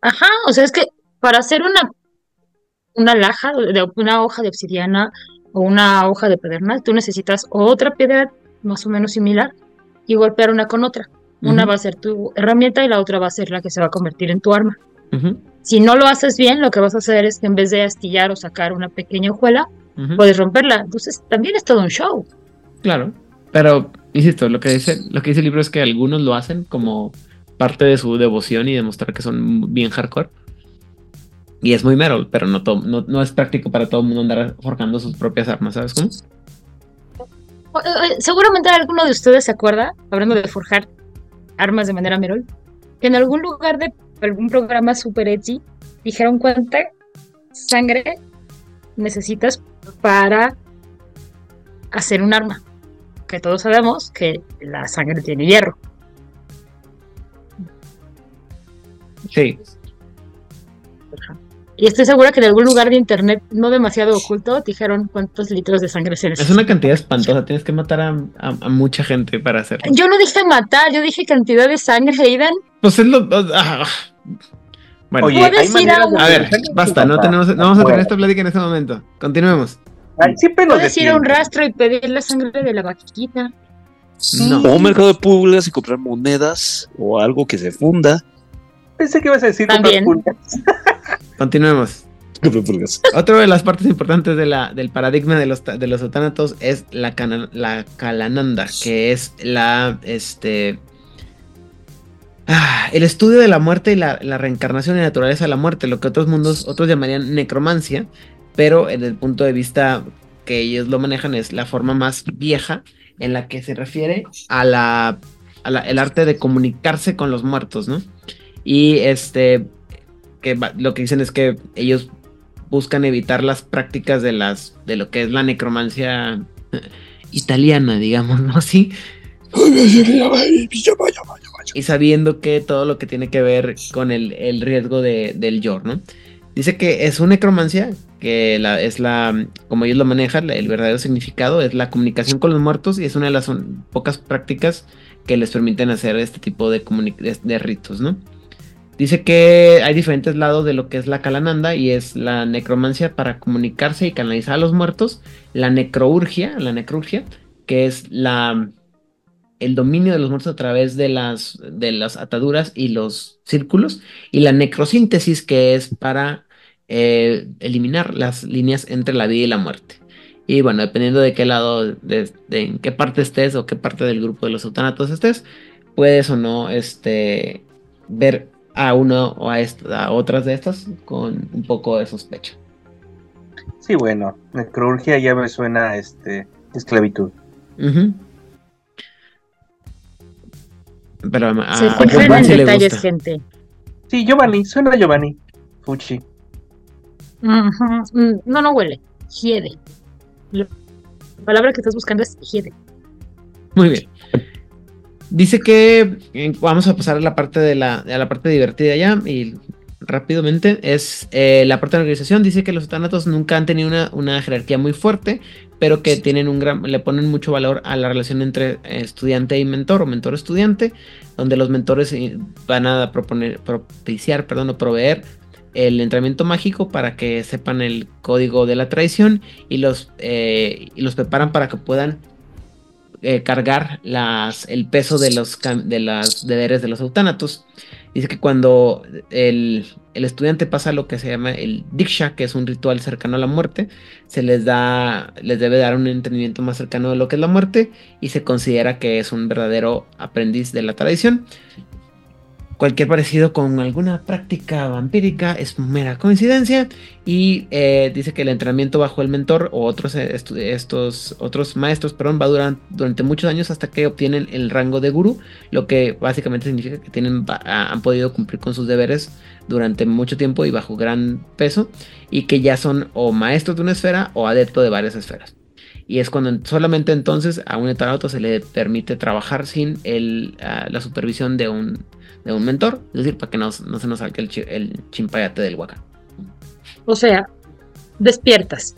ajá, o sea, es que para hacer una, una laja, de, una hoja de obsidiana o una hoja de pedernal, tú necesitas otra piedra más o menos similar y golpear una con otra. Una va a ser tu herramienta y la otra va a ser la que se va a convertir en tu arma. Si no lo haces bien, lo que vas a hacer es que en vez de astillar o sacar una pequeña hojuela, puedes romperla. Entonces también es todo un show. Claro, pero insisto, lo que dice, lo que dice el libro es que algunos lo hacen como parte de su devoción y demostrar que son bien hardcore. Y es muy Meryl, pero no, no, es práctico para todo el mundo andar forjando sus propias armas, ¿sabes cómo? Seguramente alguno de ustedes se acuerda, hablando de forjar armas de manera Merol, que en algún lugar de algún programa super edgy dijeron cuánta sangre necesitas para hacer un arma. Que todos sabemos que la sangre tiene hierro. Sí. Y estoy segura que en algún lugar de internet no demasiado oculto dijeron cuántos litros de sangre se necesitan. Es una cantidad espantosa, tienes que matar a, mucha gente para hacerlo. Yo no dije matar, yo dije cantidad de sangre, Aidan. Pues es lo... Ah, bueno, Oye, a, ver, basta, no, tenemos, no vamos a tener esta plática en este momento. Continuemos. Puedes ir a un rastro y pedir la sangre de la vaquita. No. O un mercado de pulgas y comprar monedas o algo que se funda. Pensé que ibas a decir También. Continuemos. Otra de las partes importantes de la, del paradigma de los, de los es la, la Kalananda, que es la este ah, el estudio de la muerte y la, reencarnación y naturaleza de la muerte, lo que otros mundos, otros llamarían necromancia, pero en el punto de vista que ellos lo manejan es la forma más vieja en la que se refiere a la, el arte de comunicarse con los muertos, ¿no? Y este, que lo que dicen es que ellos buscan evitar las prácticas de las, de lo que es la necromancia italiana, digamos, ¿no? Así. Y sabiendo que todo lo que tiene que ver con el, el riesgo de, del yor, ¿no? Dice que es una necromancia, que la, es la, como ellos lo manejan, el verdadero significado es la comunicación con los muertos y es una de las pocas prácticas que les permiten hacer este tipo de, de ritos, ¿no? Dice que hay diferentes lados de lo que es la Kalananda y es la necromancia para comunicarse y canalizar a los muertos, la necrourgia, la necrourgia, que es la el dominio de los muertos a través de las de las ataduras y los círculos y la necrosíntesis que es para eh, eliminar las líneas entre la vida y la muerte. Y bueno, dependiendo de qué lado, de, en qué parte estés o qué parte del grupo de los eutanatos estés, puedes o no este, ver a uno o a, otras de estas con un poco de sospecha. Sí, bueno, necrurgia ya me suena este esclavitud. Pero a, Se fijan en detalles, gente. Sí, Giovanni, suena a Giovanni. Fuchi. Mm, no, no huele. Hiede. La palabra que estás buscando es hiede. Muy bien. Dice que vamos a pasar a la parte de la, a la parte divertida ya y rápidamente es eh, la parte de la organización. Dice que los eutanatos nunca han tenido una, una, jerarquía muy fuerte, pero que tienen un gran, le ponen mucho valor a la relación entre estudiante y mentor o mentor-estudiante, donde los mentores eh, van a proponer, propiciar, perdón, o proveer el entrenamiento mágico para que sepan el código de la traición y los, eh, y los preparan para que puedan eh, cargar las, el peso de los de las deberes de los eutanatos. Dice que cuando el, estudiante pasa lo que se llama el Diksha, que es un ritual cercano a la muerte, se les da, les debe dar un entendimiento más cercano de lo que es la muerte y se considera que es un verdadero aprendiz de la tradición. Cualquier parecido con alguna práctica vampírica es mera coincidencia y eh, dice que el entrenamiento bajo el mentor o otros, eh, estos, otros maestros perdón, va a durante muchos años hasta que obtienen el rango de gurú, lo que básicamente significa que tienen, han podido cumplir con sus deberes durante mucho tiempo y bajo gran peso y que ya son o maestros de una esfera o adeptos de varias esferas. Y es cuando solamente entonces a un etanato se le permite trabajar sin el, ah, la supervisión de un de un mentor, es decir, para que no, se nos salga el, el, chimpayate del huaca. O sea, despiertas,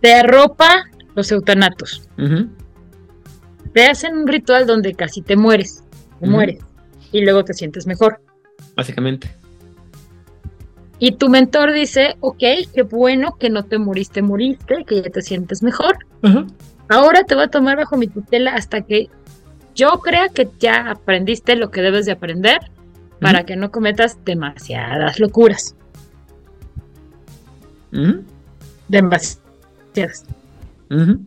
te arropa los eutanatos, te hacen un ritual donde casi te mueres, te mueres, y luego te sientes mejor. Básicamente. Y tu mentor dice, ok, qué bueno que no te moriste, moriste, que ya te sientes mejor. Ahora te voy a tomar bajo mi tutela hasta que yo creo que ya aprendiste lo que debes de aprender para que no cometas demasiadas locuras. Demasiadas.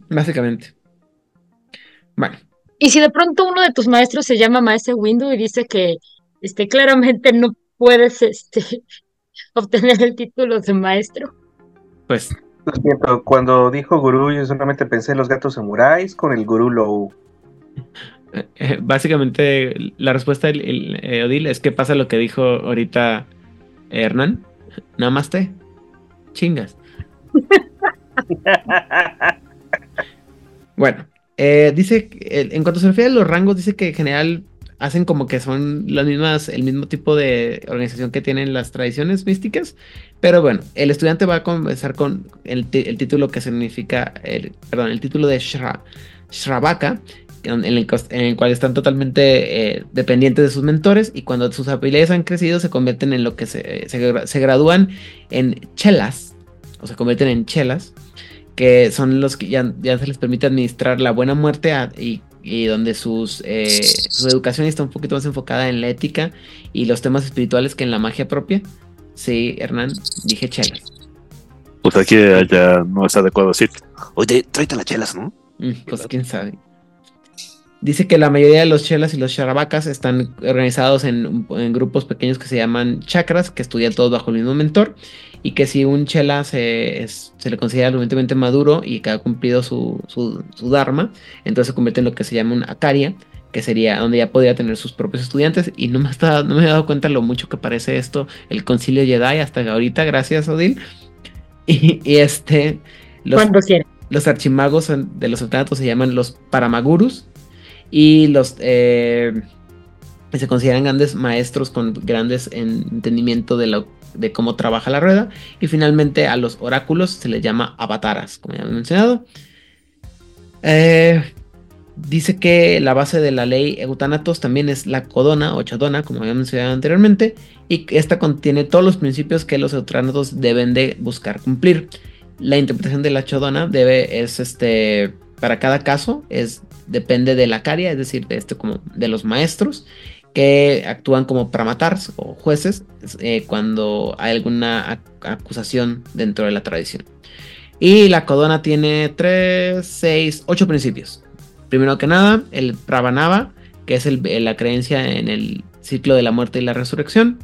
Básicamente. Bueno. Y si de pronto uno de tus maestros se llama maestro Windows y dice que este, claramente no puedes este, obtener el título de maestro. Pues. cuando dijo gurú, yo solamente pensé en los gatos samuráis con el gurú low. Eh, básicamente la respuesta del eh, Odil es que pasa lo que dijo ahorita Hernán. Namaste. Chingas. bueno, eh, dice, en cuanto se refiere a los rangos, dice que en general hacen como que son las mismas, el mismo tipo de organización que tienen las tradiciones místicas. Pero bueno, el estudiante va a comenzar con el, título que significa, el, perdón, el título de Shra, Shravaka, en el, cual están totalmente eh, dependientes de sus mentores y cuando sus habilidades han crecido se convierten en lo que se, se, gradúan en chelas o se convierten en chelas que son los que ya, ya se les permite administrar la buena muerte y, donde sus, eh, su educación está un poquito más enfocada en la ética y los temas espirituales que en la magia propia. Sí, Hernán, dije chelas. Pues aquí ya no es adecuado decir, oye, tráete las chelas, ¿no? Mm, pues quién sabe. Dice que la mayoría de los chelas y los charabacas están organizados en, grupos pequeños que se llaman chakras, que estudian todos bajo el mismo mentor, y que si un chela se, se le considera suficientemente maduro y que ha cumplido su, su, dharma, entonces se convierte en lo que se llama un akaria, que sería donde ya podría tener sus propios estudiantes, y no me, está, no me he dado cuenta lo mucho que parece esto, el concilio Jedi, hasta ahorita, gracias Odil. Y, este... Los, Cuando Los archimagos de los eutanatos se llaman los paramagurus, y los eh, se consideran grandes maestros con grandes entendimiento de, lo, de cómo trabaja la rueda. Y finalmente a los oráculos se les llama avataras, como ya he mencionado. Eh, dice que la base de la ley Eutanatos también es la codona o chodona, como había mencionado anteriormente, y esta contiene todos los principios que los eutanatos deben de buscar cumplir. La interpretación de la chodona debe es este para cada caso es depende de la caria, es decir, de, este, como de los maestros que actúan como pramatars o jueces eh, cuando hay alguna acusación dentro de la tradición. Y la codona tiene 3, 6, 8 principios. Primero que nada, el Pravanava, que es la creencia en el ciclo de la muerte y la resurrección.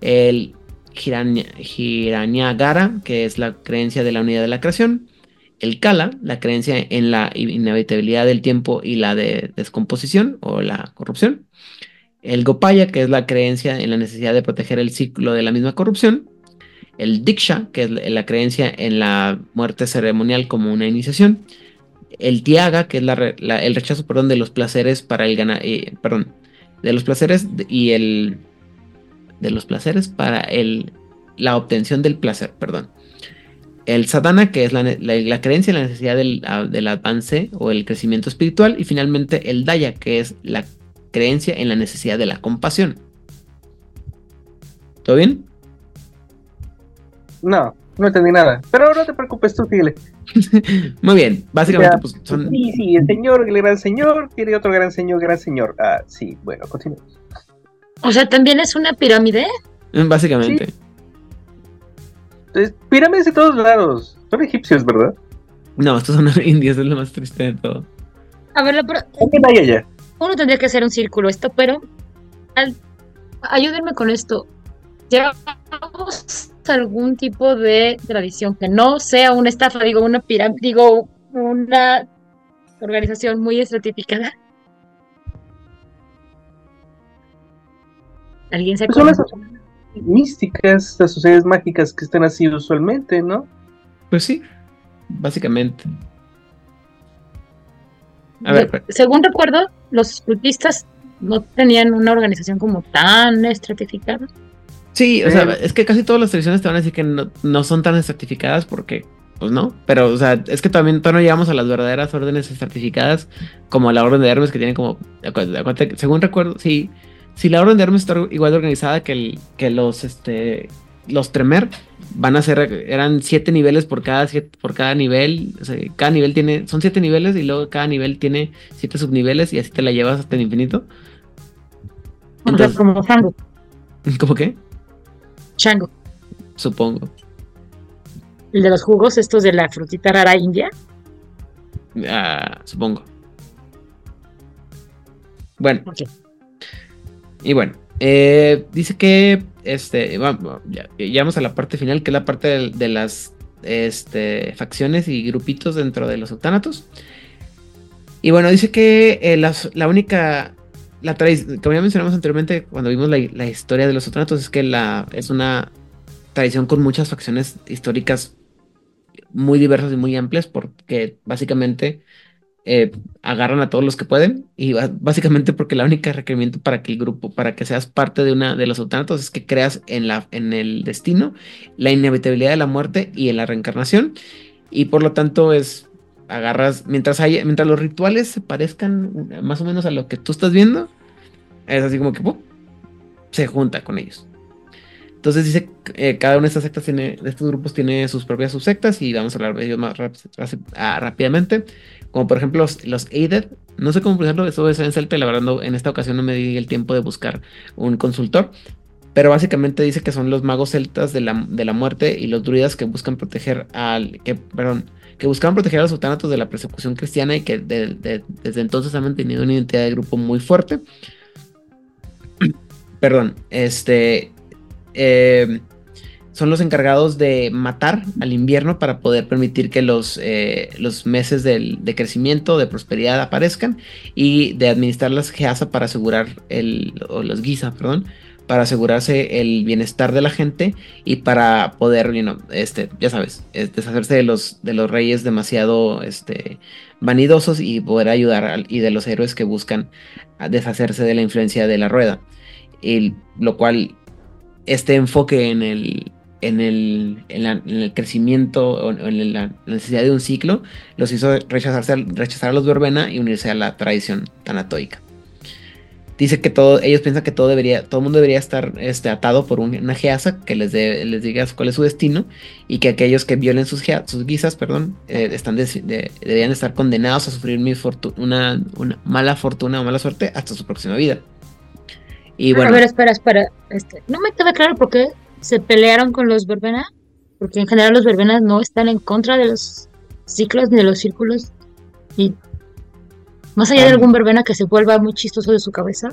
El Hiranyagara, que es la creencia de la unidad de la creación el Kala, la creencia en la inevitabilidad del tiempo y la de descomposición o la corrupción. El Gopaya, que es la creencia en la necesidad de proteger el ciclo de la misma corrupción. El Diksha, que es la creencia en la muerte ceremonial como una iniciación. el tiaga, que es el rechazo, perdón, de los placeres para el ganar, eh, perdón, de los placeres y el, de los placeres para el, la obtención del placer, perdón. El sadhana, que es la, creencia en la necesidad del, del, avance o el crecimiento espiritual. Y finalmente el daya, que es la creencia en la necesidad de la compasión. ¿Todo bien? No, no entendí nada. Pero no te preocupes, tú síguele. Muy bien, básicamente pues, son... Sí, sí, el señor, el gran señor, tiene otro gran señor, gran señor. Ah, sí, bueno, continuemos. O sea, ¿también es una pirámide? Mm, básicamente. pirámides de todos lados. Son egipcios, ¿verdad? No, estos son indios, es lo más triste de todo. A ver, pero... Uno tendría que hacer un círculo esto, pero... Ayúdenme con esto. ¿Llevamos algún tipo de tradición que no sea una estafa, digo, una pirámide, digo, una organización muy estratificada? ¿Alguien se acuerda? Son las místicas, las sociedades mágicas que están así usualmente, ¿no? Pues sí, básicamente. A ver, pues. Según recuerdo, los escultistas no tenían una organización como tan estratificada. Sí, o sea, es que casi todas las tradiciones te van a decir que no, son tan estratificadas porque, pues no, pero, o sea, es que también todavía no llegamos a las verdaderas órdenes estratificadas como la orden de Hermes que tiene como, según recuerdo, sí, sí, la orden de Hermes está igual de organizada que, el, que los, este, los Tremer van a ser, eran siete niveles por cada, siete, por cada nivel, o sea, cada nivel tiene, son siete niveles y luego cada nivel tiene siete subniveles y así te la llevas hasta el infinito. Entonces, como ¿Cómo qué? Chango. Supongo. ¿El de los jugos, estos de la frutita rara india? Ah, supongo. Bueno. Y bueno, eh, dice que este, ya, llegamos a la parte final, que es la parte de, las este, facciones y grupitos dentro de los octánatos. Y bueno, dice que eh, la única la como ya mencionamos anteriormente cuando vimos la, historia de los Otratos, es que la, es una tradición con muchas facciones históricas muy diversas y muy amplias, porque básicamente eh, agarran a todos los que pueden, y básicamente porque la única requerimiento para que el grupo, para que seas parte de una de los Otratos, es que creas en, la, en el destino, la inevitabilidad de la muerte y en la reencarnación, y por lo tanto es agarras, mientras hay, mientras los rituales se parezcan más o menos a lo que tú estás viendo, es así como que se junta con ellos. Entonces dice eh, cada una de estas sectas tiene, de estos grupos tiene sus propias subsectas y vamos a hablar de ellos más ah, rápidamente. Como por ejemplo los, los Aided. No sé cómo pronunciarlo, eso es en celta la verdad en esta ocasión no me di el tiempo de buscar un consultor. Pero básicamente dice que son los magos celtas de la, de la muerte y los druidas que buscan proteger al... Perdón, que buscaban proteger a los sultanatos de la persecución cristiana y que desde entonces han mantenido una identidad de grupo muy fuerte. Perdón, este. Eh, son los encargados de matar al invierno para poder permitir que los, eh, los meses de crecimiento, de prosperidad aparezcan y de administrar las geasa para asegurar el, o los guisa, perdón, para asegurarse el bienestar de la gente y para poder, este, ya sabes, deshacerse de los, de los reyes demasiado este, vanidosos y poder ayudar y de los héroes que buscan deshacerse de la influencia de la rueda. Y lo cual, este enfoque en el, en el, en, el crecimiento o en la necesidad de un ciclo los hizo rechazarse, rechazar a los verbena y unirse a la tradición tanatoica dice que todo, ellos piensan que todo debería, todo el mundo debería estar este, atado por una geasa que les, les diga cuál es su destino y que aquellos que violen sus, sus guisas, perdón, eh, están deberían estar condenados a sufrir una, una, mala fortuna o mala suerte hasta su próxima vida. Y bueno, a ver, espera, espera, este, no me queda claro por qué se pelearon con los verbena, porque en general los verbenas no están en contra de los ciclos ni de los círculos y más allá de algún verbena que se vuelva muy chistoso de su cabeza,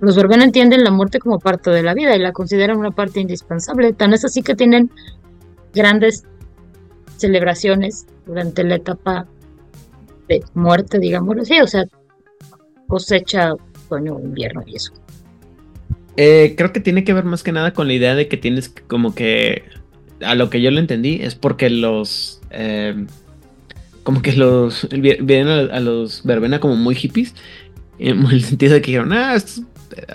los verbena entienden la muerte como parte de la vida y la consideran una parte indispensable. Tan es así que tienen grandes celebraciones durante la etapa de muerte, digamos así, o sea, cosecha, otoño, invierno y eso. Eh, creo que tiene que ver más que nada con la idea de que tienes como que, a lo que yo lo entendí, es porque los... Eh, como que los vienen a, los verbena como muy hippies, en el sentido de que dijeron, ah,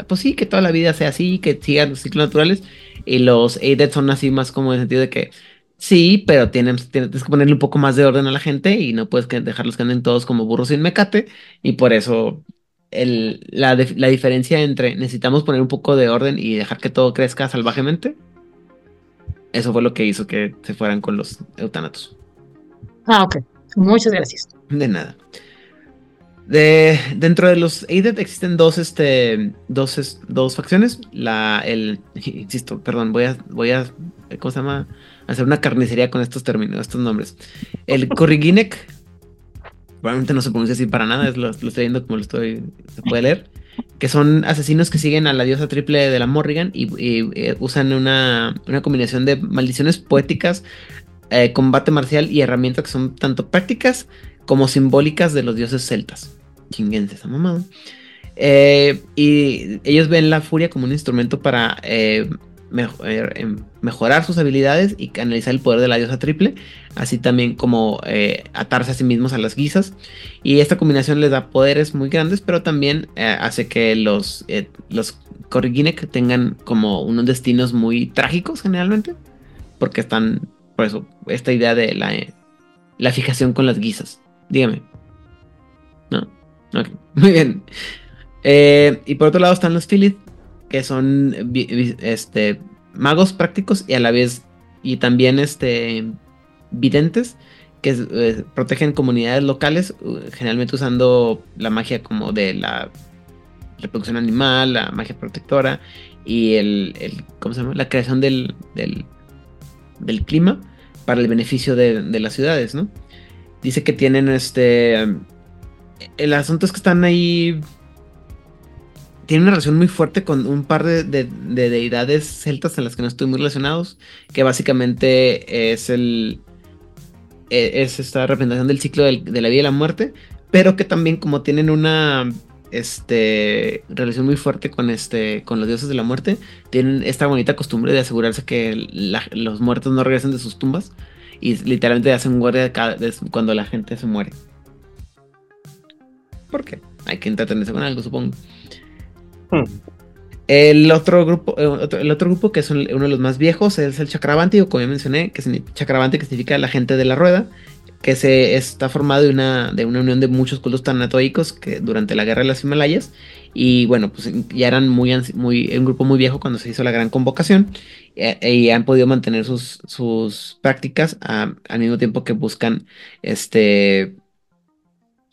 pues sí, que toda la vida sea así, que sigan los ciclos naturales, y los Aided son así más como en el sentido de que sí, pero tienes, tienes que ponerle un poco más de orden a la gente y no puedes dejarlos que anden todos como burros sin mecate, y por eso el, la, la diferencia entre necesitamos poner un poco de orden y dejar que todo crezca salvajemente, eso fue lo que hizo que se fueran con los eutanatos. Ah, ok. Muchas gracias. De nada. De, dentro de los AIDET existen dos, este, dos, dos facciones. La, el, insisto, perdón, voy a, voy a, ¿cómo se llama? Hacer una carnicería con estos términos, estos nombres. El Corriginek, probablemente no se pronuncia así para nada, lo, estoy viendo como lo estoy, se puede leer. Que son asesinos que siguen a la diosa triple de la Morrigan y, eh, usan una, combinación de maldiciones poéticas eh, combate marcial y herramientas que son tanto prácticas como simbólicas de los dioses celtas. Chinguense esa mamada. Eh, y ellos ven la furia como un instrumento para eh, em, mejorar sus habilidades y canalizar el poder de la diosa triple, así también como atarse a sí mismos a las guisas. Y esta combinación les da poderes muy grandes, pero también hace que los, Korriginek tengan como unos destinos muy trágicos generalmente, porque están por eso, esta idea de la, la fijación con las guisas. Dígame. No. Ok. Muy bien. Eh, y por otro lado están los Philith, que son este, magos prácticos y a la vez. Y también este, videntes, que eh, protegen comunidades locales, generalmente usando la magia como de la reproducción animal, la magia protectora y el, el ¿cómo se llama? la creación del, del del clima para el beneficio de, las ciudades, ¿no? Dice que tienen este... El asunto es que están ahí... Tienen una relación muy fuerte con un par de, deidades celtas en las que no estoy muy relacionados, que básicamente es el... E, es esta representación del ciclo de la vida y la muerte, pero que también como tienen una este, relación muy fuerte con, este, con los dioses de la muerte. Tienen esta bonita costumbre de asegurarse que los muertos no regresen de sus tumbas y literalmente hacen guardia cuando la gente se muere. ¿Por qué? Hay que entretenerse con algo, supongo. Hmm. El otro grupo, eh, el otro grupo que es uno de los más viejos es el Chakravanti, o como ya mencioné, que es Chakravanti que significa la gente de la rueda que se está formado de una, de una unión de muchos cultos tanatoicos que durante la guerra de las Himalayas y bueno pues ya eran muy, muy un grupo muy viejo cuando se hizo la gran convocación eh, y han podido mantener sus, sus prácticas al mismo tiempo que buscan este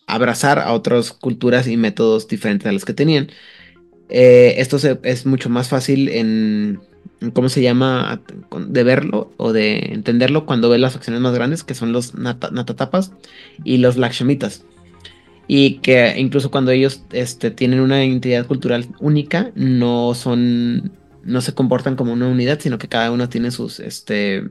abrazar a otras culturas y métodos diferentes a los que tenían eh, esto es mucho más fácil en ¿cómo se llama? De verlo o de entenderlo cuando ves las facciones más grandes, que son los Natatapas y los Lakshmitas. Y que incluso cuando ellos este, tienen una identidad cultural única, no son, no se comportan como una unidad, sino que cada uno tiene sus, este,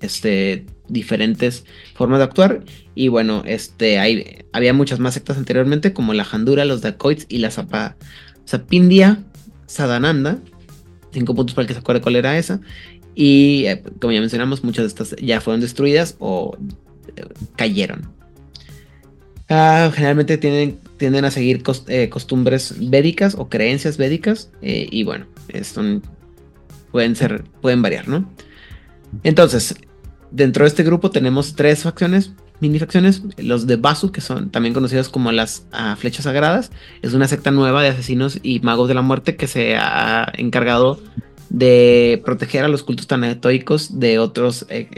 este, diferentes formas de actuar. Y bueno, este, hay, había muchas más sectas anteriormente, como la Jandura, los Dacoits y la Zapa, Zapindia Sadananda, Cinco puntos para el que se acuerde cuál era esa. Y eh, como ya mencionamos, muchas de estas ya fueron destruidas o eh, cayeron. Ah, generalmente tienden, tienden, a seguir eh, costumbres védicas o creencias védicas. y bueno, pueden ser, pueden variar, ¿no? Entonces, dentro de este grupo tenemos tres facciones, mini facciones. Los de Basu, que son también conocidos como las ah, flechas sagradas. Es una secta nueva de asesinos y magos de la muerte que se ha encargado de proteger a los cultos tanatoicos de otros, eh,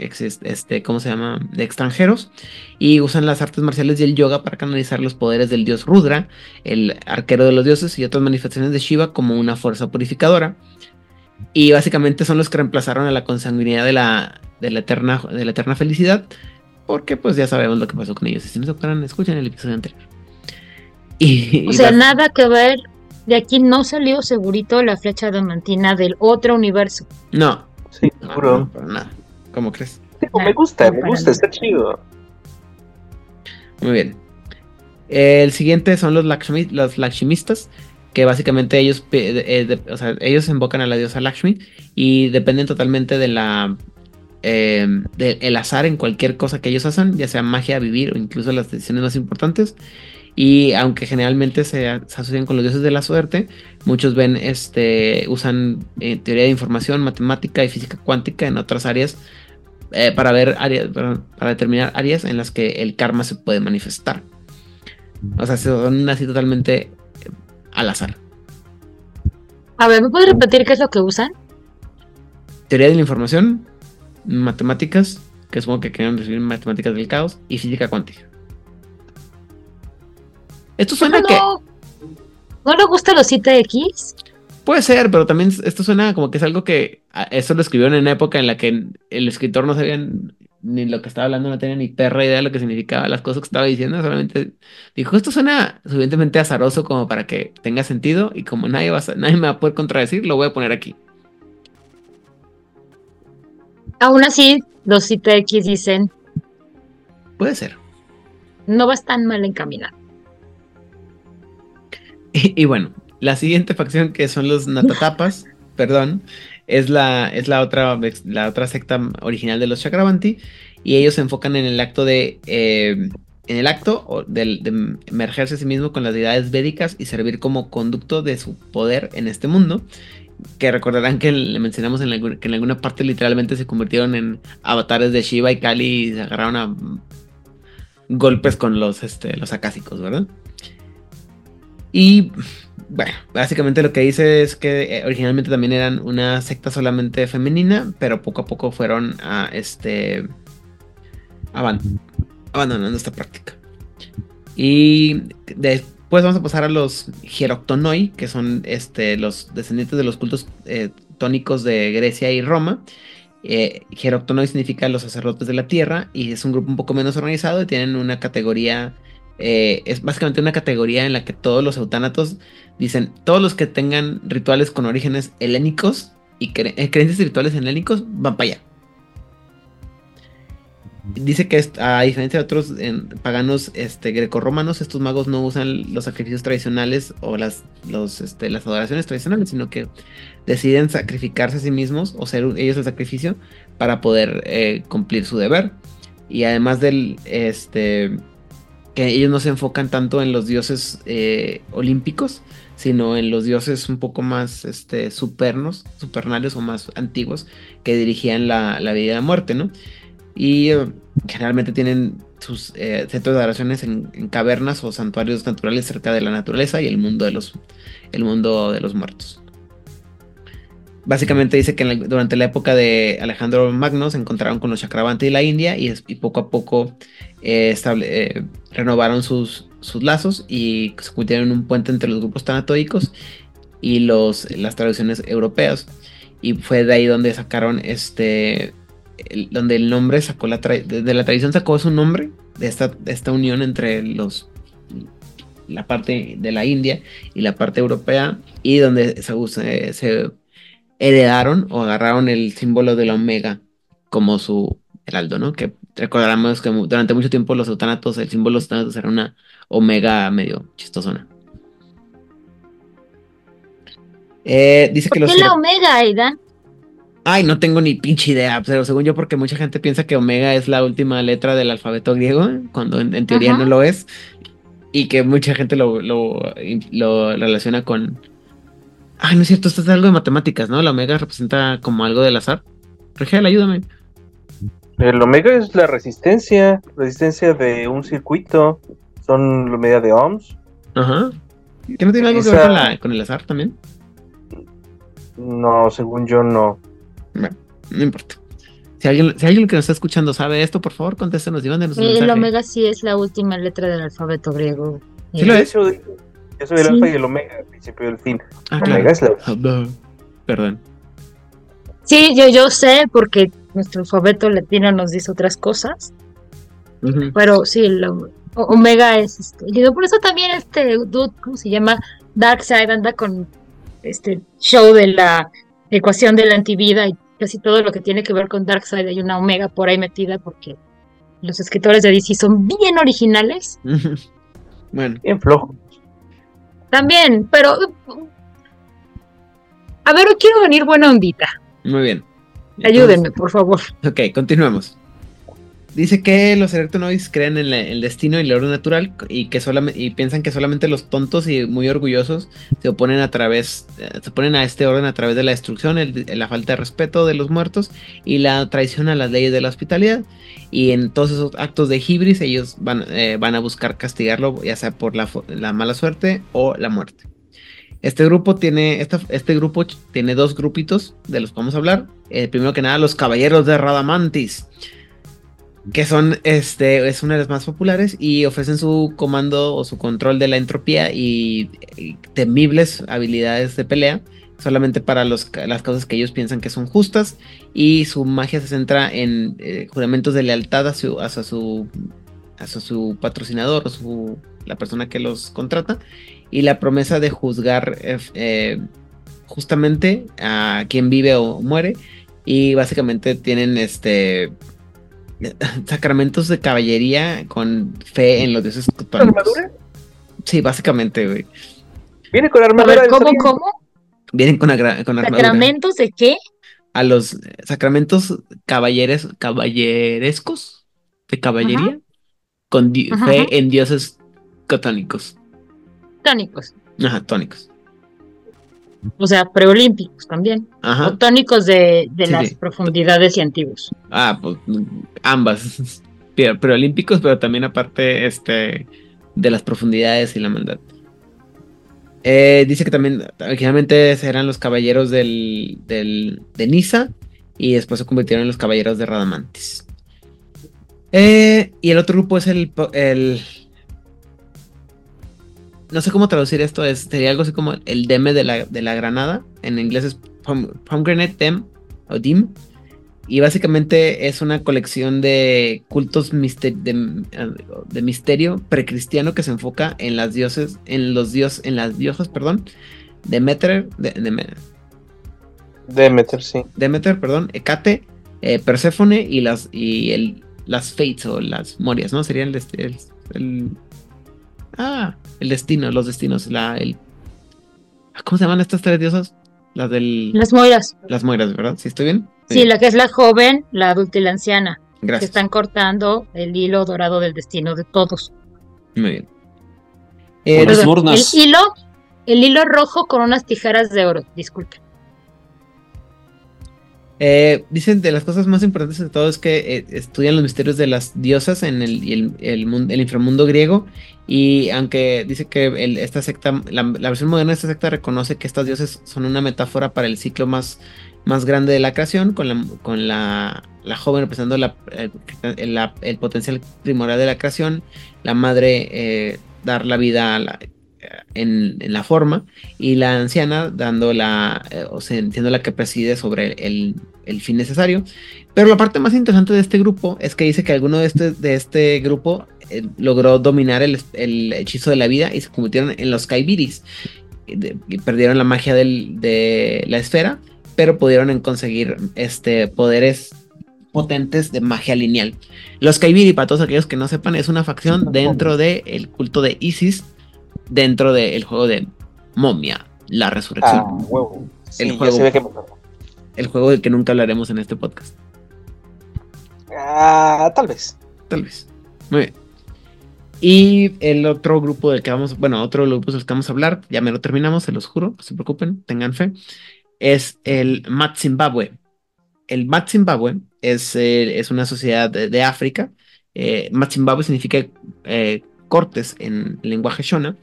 este, ¿cómo se llama? De extranjeros. Y usan las artes marciales y el yoga para canalizar los poderes del dios Rudra, el arquero de los dioses y otras manifestaciones de Shiva como una fuerza purificadora. Y básicamente son los que reemplazaron a la consanguinidad de la, de la, eterna, de la eterna felicidad porque pues ya sabemos lo que pasó con ellos. Si no se acuerdan, escuchen el episodio anterior. Y, o sea, nada que ver. De aquí no salió segurito la flecha diamantina del otro universo. No. Sí, seguro. No, nada. ¿Cómo crees? me gusta, me gusta, está chido. Muy bien. El siguiente son los, Lakshmi, los Lakshimistas, que básicamente ellos, eh, o sea, ellos invocan a la diosa Lakshmi y dependen totalmente de la eh, del azar en cualquier cosa que ellos hacen, ya sea magia, vivir o incluso las decisiones más importantes. Y aunque generalmente se, asocian con los dioses de la suerte, muchos ven, este, usan eh, teoría de información, matemática y física cuántica en otras áreas eh, para ver áreas, para, determinar áreas en las que el karma se puede manifestar. O sea, son así totalmente al azar. A ver, ¿me puedes repetir qué es lo que usan? Teoría de la información, matemáticas, que supongo que quieren recibir matemáticas del caos, y física cuántica. Esto suena que. ¿No le gusta los 7X? Puede ser, pero también esto suena como que es algo que ah, eso lo escribieron en una época en la que el escritor no sabía ni lo que estaba hablando, no tenía ni perra idea de lo que significaba las cosas que estaba diciendo, solamente dijo, esto suena suficientemente azaroso como para que tenga sentido y como nadie, va nadie me va a poder contradecir, lo voy a poner aquí. Aún así, los 7X dicen... Puede ser. No vas tan mal encaminado. Y, bueno, la siguiente facción que son los Natatapas, perdón, es la, es la otra, la otra secta original de los Chakravanti. Y ellos se enfocan en el acto de. Eh, en el acto de, de, emergerse a sí mismo con las deidades védicas y servir como conducto de su poder en este mundo. Que recordarán que le mencionamos en que en alguna parte literalmente se convirtieron en avatares de Shiva y Kali y se agarraron a golpes con los, este, los acásicos, ¿verdad? Y bueno, básicamente lo que dice es que eh, originalmente también eran una secta solamente femenina, pero poco a poco fueron a este abandonando esta práctica. Y después vamos a pasar a los Hieroctonoi, que son este, los descendientes de los cultos eh, tónicos de Grecia y Roma. Eh, significa los sacerdotes de la tierra y es un grupo un poco menos organizado y tienen una categoría eh, es básicamente una categoría en la que todos los eutánatos dicen, todos los que tengan rituales con orígenes helénicos y eh, creencias rituales helénicos van para allá. Dice que a diferencia de otros paganos este, grecorromanos, estos magos no usan los sacrificios tradicionales o las, este, las adoraciones tradicionales, sino que deciden sacrificarse a sí mismos o ser ellos el sacrificio para poder eh, cumplir su deber. Y además del, este, que ellos no se enfocan tanto en los dioses eh, olímpicos, sino en los dioses un poco más este, supernos, supernales o más antiguos que dirigían la, vida y la muerte, ¿no? Y eh, generalmente tienen sus eh, centros de adoraciones en, cavernas o santuarios naturales cerca de la naturaleza y el mundo de los, el mundo de los muertos. Básicamente dice que durante la época de Alejandro Magno se encontraron con los Chakravanti de la India y, poco a poco eh, renovaron sus, sus, lazos y se convirtieron en un puente entre los grupos tanatoicos y los, las tradiciones europeas. Y fue de ahí donde sacaron este, donde el nombre sacó la, de la tradición sacó su nombre de esta, esta unión entre los la parte de la India y la parte europea y donde se, se heredaron o agarraron el símbolo de la omega como su heraldo, ¿no? Que recordaremos que durante mucho tiempo los eutanatos, el símbolo de los eutanatos era una omega medio chistosona. Eh, dice que ¿Por qué la omega, Aidan? Ay, no tengo ni pinche idea, pero según yo, porque mucha gente piensa que omega es la última letra del alfabeto griego, cuando en, teoría no lo es, y que mucha gente lo, lo, lo relaciona con, Ay, no es cierto, esto es algo de matemáticas, ¿no? La omega representa como algo del azar. Regel, ayúdame. El omega es la resistencia, resistencia de un circuito. Son la medida de ohms. Ajá. ¿Que no tiene algo que ver con, el azar también? No, según yo no. Bueno, no importa. Si alguien, si alguien que nos está escuchando sabe esto, por favor, contéstenos y mándenos un El omega sí es la última letra del alfabeto griego. ¿Sí lo es? Yo soy el alfa y el omega, al principio del fin. Ah, omega es la... Ah, perdón. Sí, yo, yo sé porque nuestro alfabeto latino nos dice otras cosas. Pero sí, el Omega es este. por eso también este dude, ¿cómo se llama? Darkseid anda con este show de la ecuación de la antivida y casi todo lo que tiene que ver con Darkseid hay una Omega por ahí metida porque los escritores de DC son bien originales. bueno. Bien flojo. También, pero. A ver, quiero venir buena ondita. Muy bien. Ayúdenme, por favor. Ok, continuemos. Dice que los electronoides creen en el destino y el orden natural y que solamente y piensan que solamente los tontos y muy orgullosos se oponen a través eh, se oponen a este orden a través de la destrucción, la falta de respeto de los muertos y la traición a las leyes de la hospitalidad. Y en todos esos actos de hibris ellos van, eh, van a buscar castigarlo, ya sea por la, mala suerte o la muerte. Este grupo tiene, este grupo tiene dos grupitos de los que vamos a hablar. Eh, primero que nada, los caballeros de Radamantis que son, este, es una de las más populares y ofrecen su comando o su control de la entropía y, temibles habilidades de pelea solamente para los, las causas que ellos piensan que son justas y su magia se centra en eh, juramentos de lealtad hacia, su, hacia su patrocinador o su, la persona que los contrata y la promesa de juzgar eh, justamente a quien vive o muere y básicamente tienen este sacramentos de caballería con fe en los dioses armadura? Sí, básicamente, güey. ¿Viene con armadura? ¿Cómo, cómo? Vienen con, con armadura. ¿Sacramentos de qué? A los sacramentos caballeres, caballerescos de caballería con fe en dioses catónicos. Tónicos. Ajá, tónicos o sea, preolímpicos también, o tónicos de, las profundidades y antiguos. Ah, pues ambas, preolímpicos, pero también aparte este, de las profundidades y la maldad. Eh, dice que también originalmente eran los caballeros del, del, de Nisa y después se convirtieron en los caballeros de Radamantis. Eh, y el otro grupo es el, el no sé cómo traducir esto, es, sería algo así como el deme de la, de la granada. En inglés es pomegranate dem o dim. Y básicamente es una colección de cultos de, misterio precristiano que se enfoca en las dioses, en los dios, en las diosas, perdón, Demeter, de, Demeter, sí. Demeter, perdón, Hecate, eh, Perséfone y las y el, las Fates o las Morias, ¿no? Serían el Ah, el destino, los destinos, la, el... ¿Cómo se llaman estas tres diosas? Las del... Las moiras. Las moiras, ¿verdad? ¿Sí estoy bien? Sí, la que es la joven, la adulta y la anciana. Gracias. Que están cortando el hilo dorado del destino de todos. Muy bien. Eh, el hilo, el hilo rojo con unas tijeras de oro, disculpe. Eh, dicen de las cosas más importantes de todo es que eh, estudian los misterios de las diosas en el, el, el, inframundo griego. Y aunque dice que esta secta, la, versión moderna de esta secta reconoce que estas dioses son una metáfora para el ciclo más, más grande de la creación, con la, con la, la joven representando la, el, potencial primordial de la creación, la madre eh, dar la vida a la, en, la forma y la anciana dando la, eh, o sea, siendo la que preside sobre el, fin necesario. Pero la parte más interesante de este grupo es que dice que alguno de este, de este grupo eh, logró dominar el, hechizo de la vida y se convirtieron en los Kaibiris. Y, perdieron la magia de la esfera, pero pudieron conseguir este, poderes potentes de magia lineal. Los Kaibiri, para todos aquellos que no sepan, es una facción dentro del culto de Isis, dentro del juego de Momia, la resurrección. Ah, el, juego, el juego del que nunca hablaremos en este podcast. Ah, tal vez. Tal vez. Muy bien. Y el otro grupo del que vamos, bueno, otro grupo del que vamos a hablar, ya me lo terminamos, se los juro, no se preocupen, tengan fe, es el Mat Zimbabwe. El Mat Zimbabwe es, eh, es una sociedad de, África. Eh, Mat Zimbabwe significa eh, cortes en lenguaje Shona.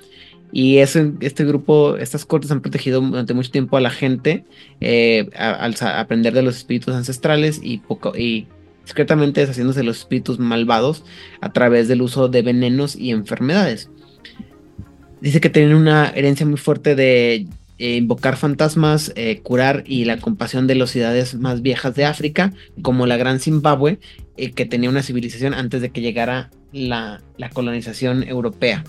Y este grupo, estas cortes han protegido durante mucho tiempo a la gente eh, al aprender de los espíritus ancestrales y, poco, y discretamente deshaciéndose de los espíritus malvados a través del uso de venenos y enfermedades. Dice que tienen una herencia muy fuerte de eh, invocar fantasmas, eh, curar y la compasión de las ciudades más viejas de África, como la Gran Zimbabue, que tenía una civilización antes de que llegara la, colonización europea.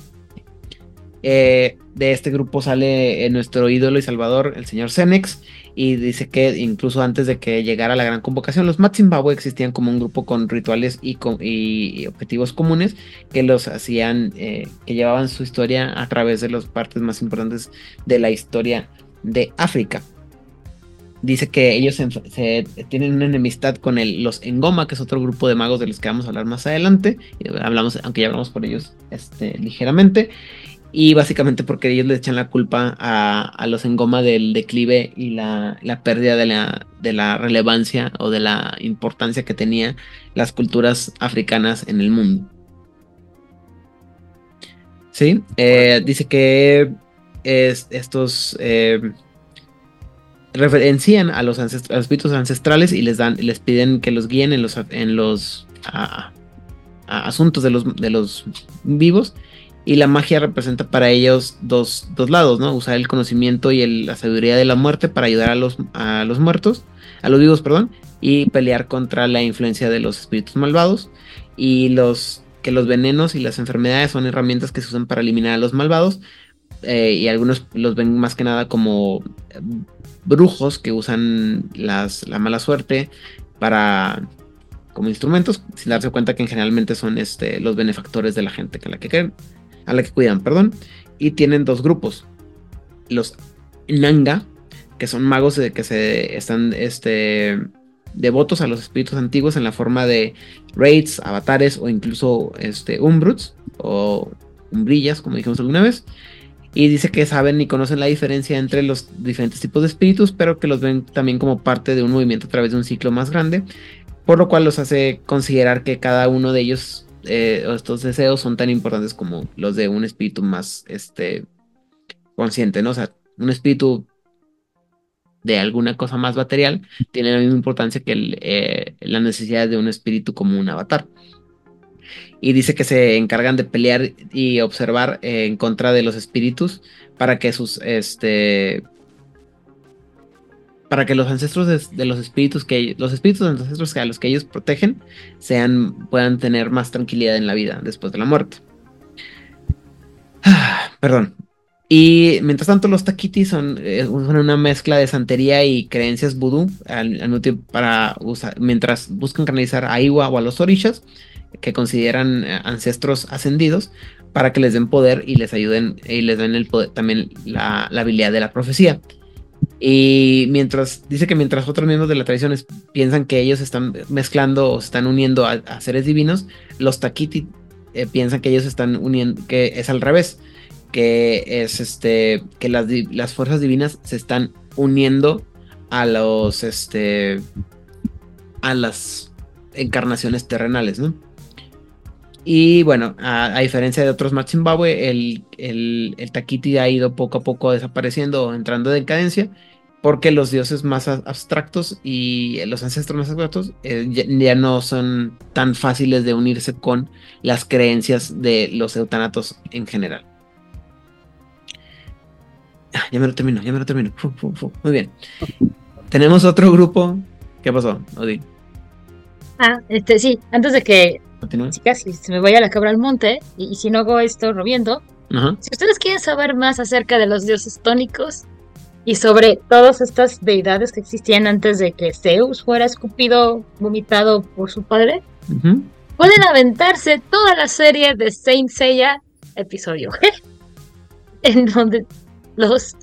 Eh, de este grupo sale eh, nuestro ídolo y salvador, el señor Cenex, y dice que incluso antes de que llegara la gran convocación, los Matzimbabwe existían como un grupo con rituales y, y objetivos comunes que los hacían, eh, que llevaban su historia a través de las partes más importantes de la historia de África. Dice que ellos se, tienen una enemistad con el, los Engoma, que es otro grupo de magos de los que vamos a hablar más adelante. Hablamos, aunque ya hablamos por ellos este, ligeramente. Y básicamente porque ellos le echan la culpa a, los Engoma del declive y la, pérdida de la, de la relevancia o de la importancia que tenían las culturas africanas en el mundo. Sí, eh, dice que estos eh, referencian a los, espíritus ancestrales y les dan, les piden que los guíen en los, en los asuntos de los, de los vivos. Y la magia representa para ellos dos, lados, ¿no? Usar el conocimiento y la sabiduría de la muerte para ayudar a los, a los muertos, a los vivos, perdón, y pelear contra la influencia de los espíritus malvados. Y los que los venenos y las enfermedades son herramientas que se usan para eliminar a los malvados. Eh, y algunos los ven más que nada como brujos que usan las, la mala suerte para como instrumentos, sin darse cuenta que generalmente son este, los benefactores de la gente que a la que a la que cuidan, perdón. Y tienen dos grupos. Los Nanga, que son magos de, que se están este, devotos a los espíritus antiguos en la forma de raids, avatares o incluso este, umbruts o umbrillas, como dijimos alguna vez. Y dice que saben y conocen la diferencia entre los diferentes tipos de espíritus, pero que los ven también como parte de un movimiento a través de un ciclo más grande, por lo cual los hace considerar que cada uno de ellos, eh, estos deseos, son tan importantes como los de un espíritu más este, consciente, ¿no? O sea, un espíritu de alguna cosa más material tiene la misma importancia que eh, la necesidad de un espíritu como un avatar y dice que se encargan de pelear y observar eh, en contra de los espíritus para que sus este para que los ancestros de, los espíritus que los espíritus de los a los que ellos protegen sean puedan tener más tranquilidad en la vida después de la muerte. perdón. Y mientras tanto los taquitis son, eh, una mezcla de santería y creencias vudú para mientras buscan canalizar a Iwa o a los orishas que consideran eh, ancestros ascendidos para que les den poder y les ayuden y les den el poder, también la, habilidad de la profecía. Y mientras dice que mientras otros miembros de la tradición piensan que ellos están mezclando o se están uniendo a, seres divinos, los Takiti eh, piensan que ellos están uniendo, que es al revés, que es este, que las, las fuerzas divinas se están uniendo a los, este, a las encarnaciones terrenales, ¿no? Y bueno, a, diferencia de otros más el, el, el Takiti ha ido poco a poco desapareciendo o entrando en decadencia, porque los dioses más abstractos y los ancestros más abstractos eh, ya, no son tan fáciles de unirse con las creencias de los eutanatos en general. Ah, ya me lo termino, ya me lo termino. Muy bien. Tenemos otro grupo. ¿Qué pasó, Odin? Ah, este sí, antes de que Chicas, si se me vaya la cabra al monte y, si no hago esto robiendo, si ustedes quieren saber más acerca de los dioses tónicos y sobre todas estas deidades que existían antes de que Zeus fuera escupido, vomitado por su padre, pueden aventarse toda la serie de Saint Seiya episodio en donde los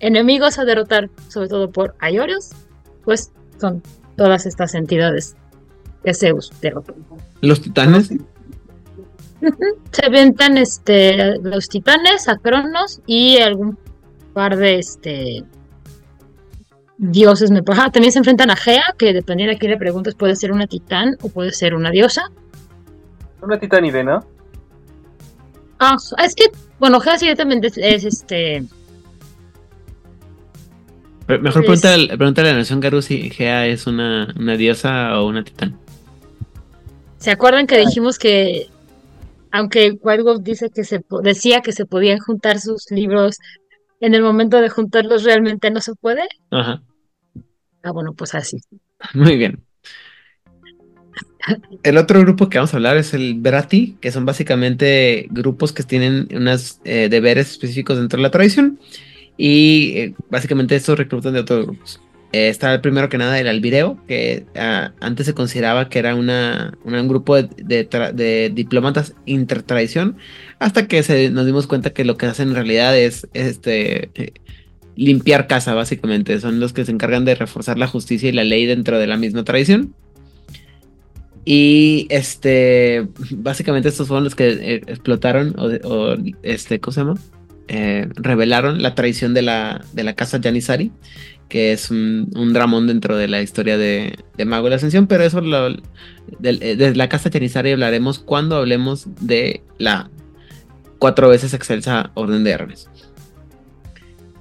enemigos a derrotar, sobre todo por Ayorios, pues son todas estas entidades que Zeus. ¿Los titanes? Se aventan este, los titanes, a Cronos y algún par de este dioses. Me... Ah, también se enfrentan a Gea, que dependiendo a quién le preguntes, puede ser una titán o puede ser una diosa. Una titán y ¿no? Ah, es que, bueno, Gea sí también es, este. Mejor pregúntale, a la nación Garu si Gea es una, una diosa o una titán. ¿Se acuerdan que dijimos que, aunque White dice que se decía que se podían juntar sus libros, en el momento de juntarlos realmente no se puede? Ajá. Ah, bueno, pues así. Muy bien. El otro grupo que vamos a hablar es el Verati, que son básicamente grupos que tienen unos eh, deberes específicos dentro de la tradición. Y eh, básicamente estos reclutan de otros grupos. Eh, está primero que nada el albireo, que ah, antes se consideraba que era una, un grupo de, de, diplomatas intertradición, hasta que nos dimos cuenta que lo que hacen en realidad es, este, limpiar casa, básicamente. Son los que se encargan de reforzar la justicia y la ley dentro de la misma tradición. Y este, básicamente estos fueron los que eh, explotaron o, este, ¿cómo se llama? Eh, revelaron la traición de la, de la casa Janissari, que es un, dramón dentro de la historia de, Mago de la Ascensión, pero eso lo, de, de, la casa Janissari hablaremos cuando hablemos de la cuatro veces excelsa Orden de Hermes.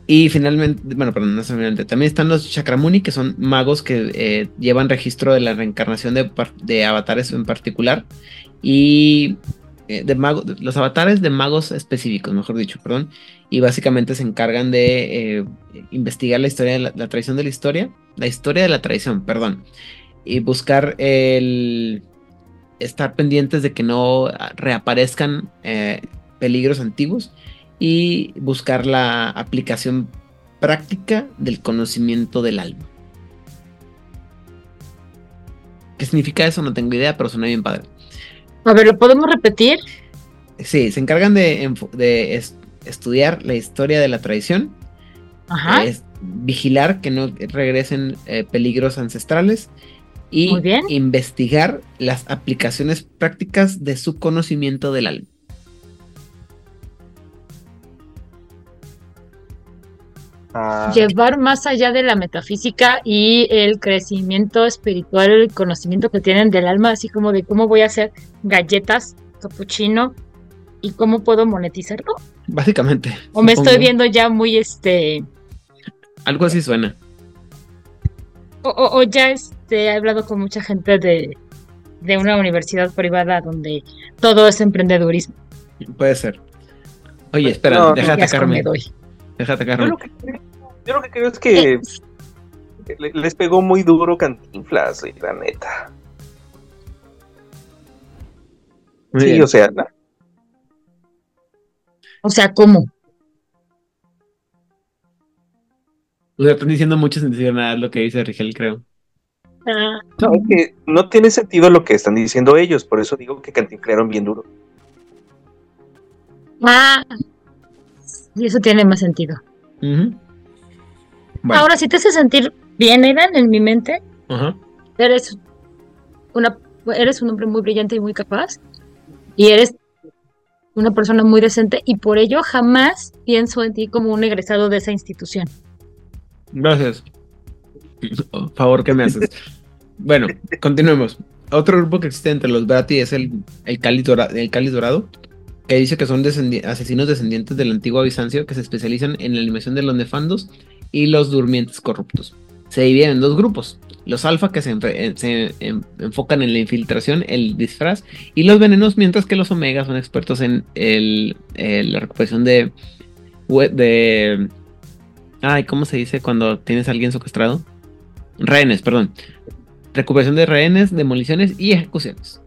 Y finalmente, bueno, perdón, no finalmente, también están los Chakramuni, que son magos que eh, llevan registro de la reencarnación de, avatares en particular. Y eh, de magos, los avatares de magos específicos, mejor dicho, perdón. Y básicamente se encargan de eh, investigar la historia, de la, tradición de la historia, la historia de la tradición, perdón. Y buscar el estar pendientes de que no reaparezcan peligros antiguos y buscar la aplicación práctica del conocimiento del alma. ¿Qué significa eso? No tengo idea, pero suena bien padre. A ver, ¿lo podemos repetir? Sí, se encargan de, estudiar la historia de la tradición. Ajá. vigilar que no regresen eh, peligros ancestrales y investigar las aplicaciones prácticas de su conocimiento del alma. Llevar más allá de la metafísica y el crecimiento espiritual, el conocimiento que tienen del alma, así como de cómo voy a hacer galletas, capuchino y cómo puedo monetizarlo. Básicamente. O me estoy viendo ya muy este. Algo así suena. O, ya este, he hablado con mucha gente de, de una universidad privada donde todo es emprendedurismo. Puede ser. Oye, espera, deja atacarme. Deja atacarme. Yo lo que creo es que les pegó muy duro Cantinflas, la neta. sí, o sea. O sea, ¿cómo? O sea, están diciendo mucho sentido nada lo que dice Rigel, creo. Ah. No, es que no tiene sentido lo que están diciendo ellos, por eso digo que cantinflaron bien duro. Ah, y eso tiene más sentido. Ahora, si te hace sentir bien, Eran, en mi mente, eres una eres un hombre muy brillante y muy capaz y eres una persona muy decente y por ello jamás pienso en ti como un egresado de esa institución. Gracias. favor que me haces. bueno, continuemos. Otro grupo que existe entre los Brati es el, el, cáliz, dorado, el cáliz dorado, que dice que son asesinos descendientes del antiguo Bizancio que se especializan en la eliminación de los nefandos y los durmientes corruptos. Se dividen en dos grupos. Los alfa que se, enfocan en la infiltración, el disfraz y los venenos, mientras que los omega son expertos en la recuperación de, de... Ay, ¿cómo se dice cuando tienes a alguien secuestrado? Rehenes, perdón. Recuperación de rehenes, demoliciones y ejecuciones.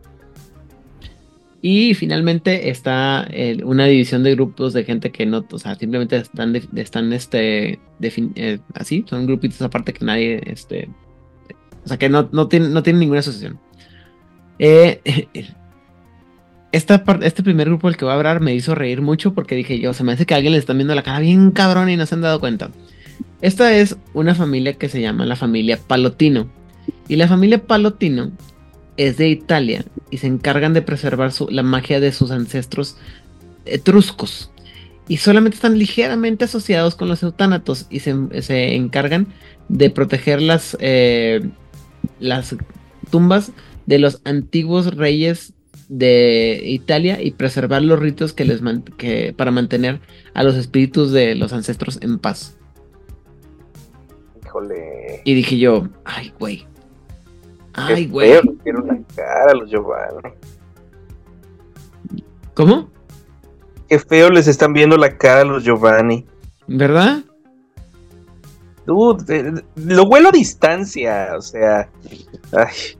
Y finalmente está una división de grupos de gente que no, o sea, simplemente están, están este, eh, así, son grupitos aparte que nadie, este, o sea, que no, no, tienen, no tienen ninguna asociación. Eh, esta este primer grupo el que voy a hablar me hizo reír mucho porque dije yo, se me hace que a alguien le están viendo la cara bien cabrón y no se han dado cuenta. Esta es una familia que se llama la familia Palotino. Y la familia Palotino es de Italia y se encargan de preservar la magia de sus ancestros etruscos. Y solamente están ligeramente asociados con los eutánatos y se, encargan de proteger las, eh, las tumbas de los antiguos reyes de Italia y preservar los ritos que les que, para mantener a los espíritus de los ancestros en paz. Híjole. Y dije yo, ay, güey, Ay, güey. Feo les dieron la cara a los Giovanni. ¿Cómo? Qué feo les están viendo la cara a los Giovanni. ¿Verdad? Dude, eh, lo vuelo a distancia, o sea. Ay.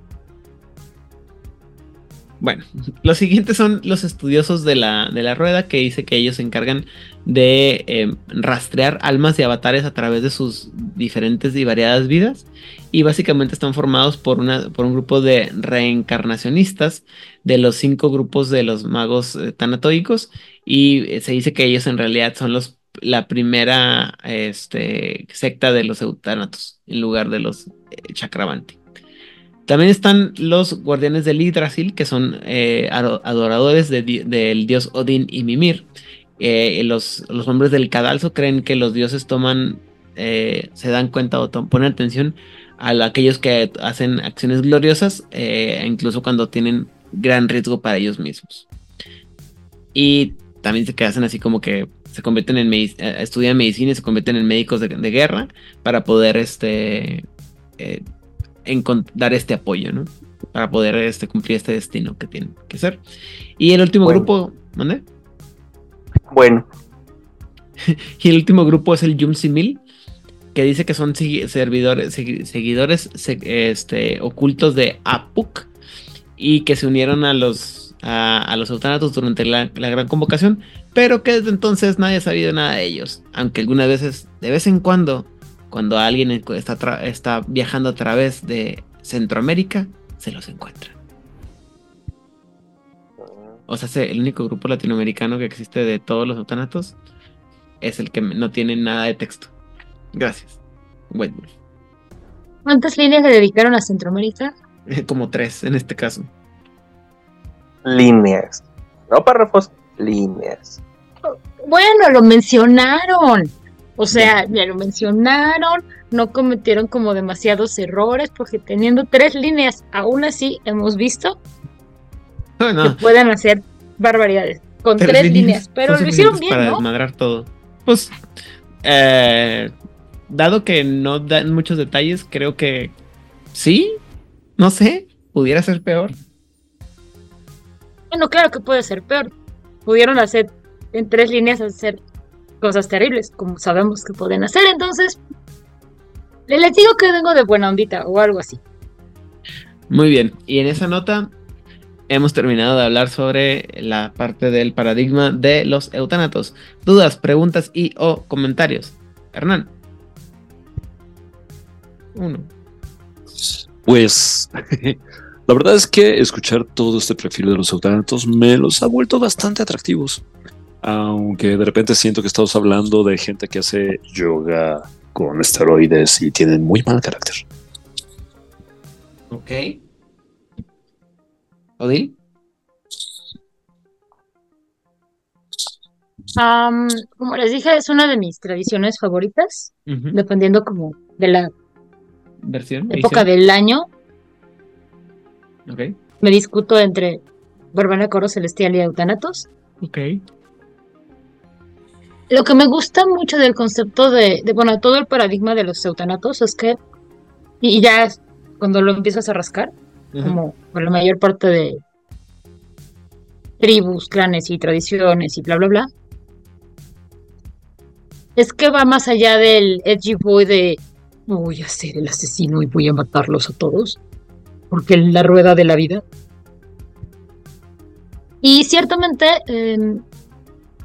Bueno, los siguientes son los estudiosos de la, de la rueda que dice que ellos se encargan de em, rastrear almas y avatares a través de sus diferentes y variadas vidas y básicamente están formados por, una, por un grupo de reencarnacionistas de los cinco grupos de los magos eh, tanatoicos y eh, se dice que ellos en realidad son los la primera este, secta de los eutánatos en lugar de los eh, Chakravanti. También están los guardianes del Yggdrasil, que son eh, adoradores del dios Odín y Mimir. Eh, los, los, hombres del cadalso creen que los dioses toman, se dan cuenta o ponen atención a aquellos que hacen acciones gloriosas, incluso cuando tienen gran riesgo para ellos mismos. Y también se hacen así como que se convierten en eh, estudian medicina y se convierten en médicos de, guerra para poder este eh, dar este apoyo, ¿no? Para poder este, cumplir este destino que tienen que ser. Y el último grupo, ¿mande? Bueno. y el último grupo es el Yum Simil, que dice que son servidores, seguidores este, ocultos de Apuk y que se unieron a los a, los durante la, gran convocación, pero que desde entonces nadie ha sabido nada de ellos, aunque algunas veces, de vez en cuando, cuando alguien está, está viajando a través de Centroamérica, se los encuentra. O sea, el único grupo latinoamericano que existe de todos los autónatos es el que no tiene nada de texto. Gracias. ¿Cuántas líneas le dedicaron a Centroamérica? Como tres en este caso líneas. No párrafos, líneas. Bueno, lo mencionaron. O sea, ya lo mencionaron, no cometieron como demasiados errores, porque teniendo tres líneas, aún así hemos visto que pueden hacer barbaridades con tres, líneas, pero lo hicieron bien, para desmadrar todo. Pues, eh, dado que no dan muchos detalles, creo que sí, no sé, pudiera ser peor. Bueno, claro que puede ser peor. Pudieron hacer en tres líneas hacer cosas terribles, como sabemos que pueden hacer. Entonces, les digo que vengo de buena ondita o algo así. Muy bien. Y en esa nota hemos terminado de hablar sobre la parte del paradigma de los eutanatos. Dudas, preguntas y o comentarios. Hernán. Uno. Pues La verdad es que escuchar todo este perfil de los eutanatos me los ha vuelto bastante atractivos. Aunque de repente siento que estamos hablando de gente que hace yoga con esteroides y tienen muy mal carácter. Ok. ¿Odil? como les dije, es una de mis tradiciones favoritas, dependiendo como de la versión época del año. Me discuto entre Barbana Coro Celestial y Eutanatos. Ok. Lo que me gusta mucho del concepto de, bueno, todo el paradigma de los eutanatos es que, y ya cuando lo empiezas a rascar, como por la mayor parte de tribus, clanes y tradiciones y bla, bla, bla, es que va más allá del edgy boy de voy a ser el asesino y voy a matarlos a todos porque la rueda de la vida. Y ciertamente em,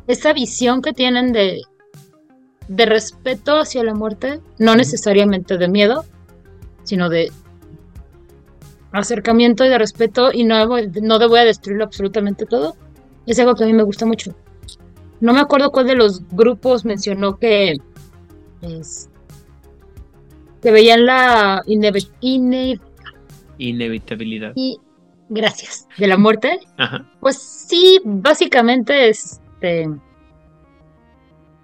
esa visión que tienen de, de respeto hacia la muerte, no necesariamente de miedo, sino de acercamiento y de respeto y no, no voy a destruirlo absolutamente todo, es algo que a mí me gusta mucho. No me acuerdo cuál de los grupos mencionó que, que veían la inevitabilidad inevitabilidad. Y gracias. ¿De la muerte? Ajá. Pues sí, básicamente este.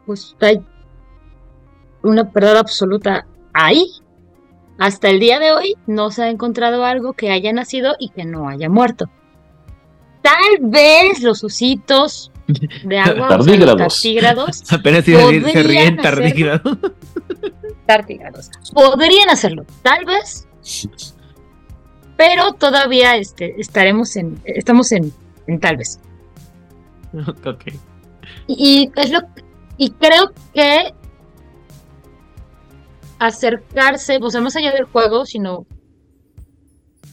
Pues hay una verdad absoluta ahí. Hasta el día de hoy no se ha encontrado algo que haya nacido y que no haya muerto. Tal vez los ositos de agua, tardígrados. tardígrados Apenas se ríen tardígrados. Tardígrados. Podrían hacerlo, tal vez, pero todavía este, estaremos en, estamos en, tal vez. Ok. Y, es lo, y creo que acercarse, sea, más allá del juego, sino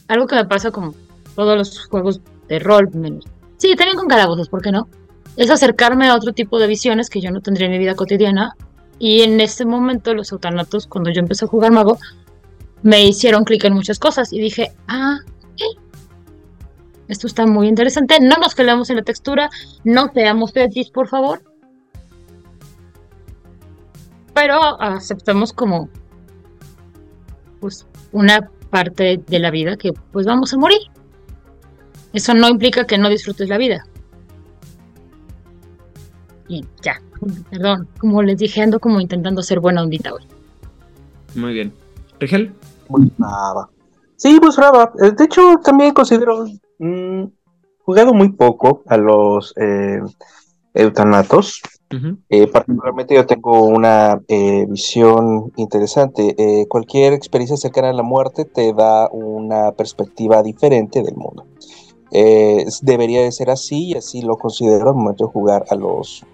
algo que me pasa con todos los juegos de rol, menos. Sí, también con calabozos, ¿por qué no? Es acercarme a otro tipo de visiones que yo no tendría en mi vida cotidiana. Y en este momento, los eutanatos, cuando yo empecé a jugar mago, me hicieron clic en muchas cosas y dije, ah, esto está muy interesante. No nos quedamos en la textura, no seamos edgys, por favor. pero aceptamos como pues una parte de la vida que pues vamos a morir. Eso no implica que no disfrutes la vida. Y ya, perdón, como les dije, ando como intentando ser buena ondita hoy. Muy bien. Rigel. Muy brava. Sí, pues brava. Eh, de hecho, también considero mm, jugado muy poco a los eh, eutanatos. Eh, particularmente yo tengo una eh, visión interesante. Eh, cualquier experiencia cercana a la muerte te da una perspectiva diferente del mundo. debería de ser así y así lo considero al momento de jugar a los,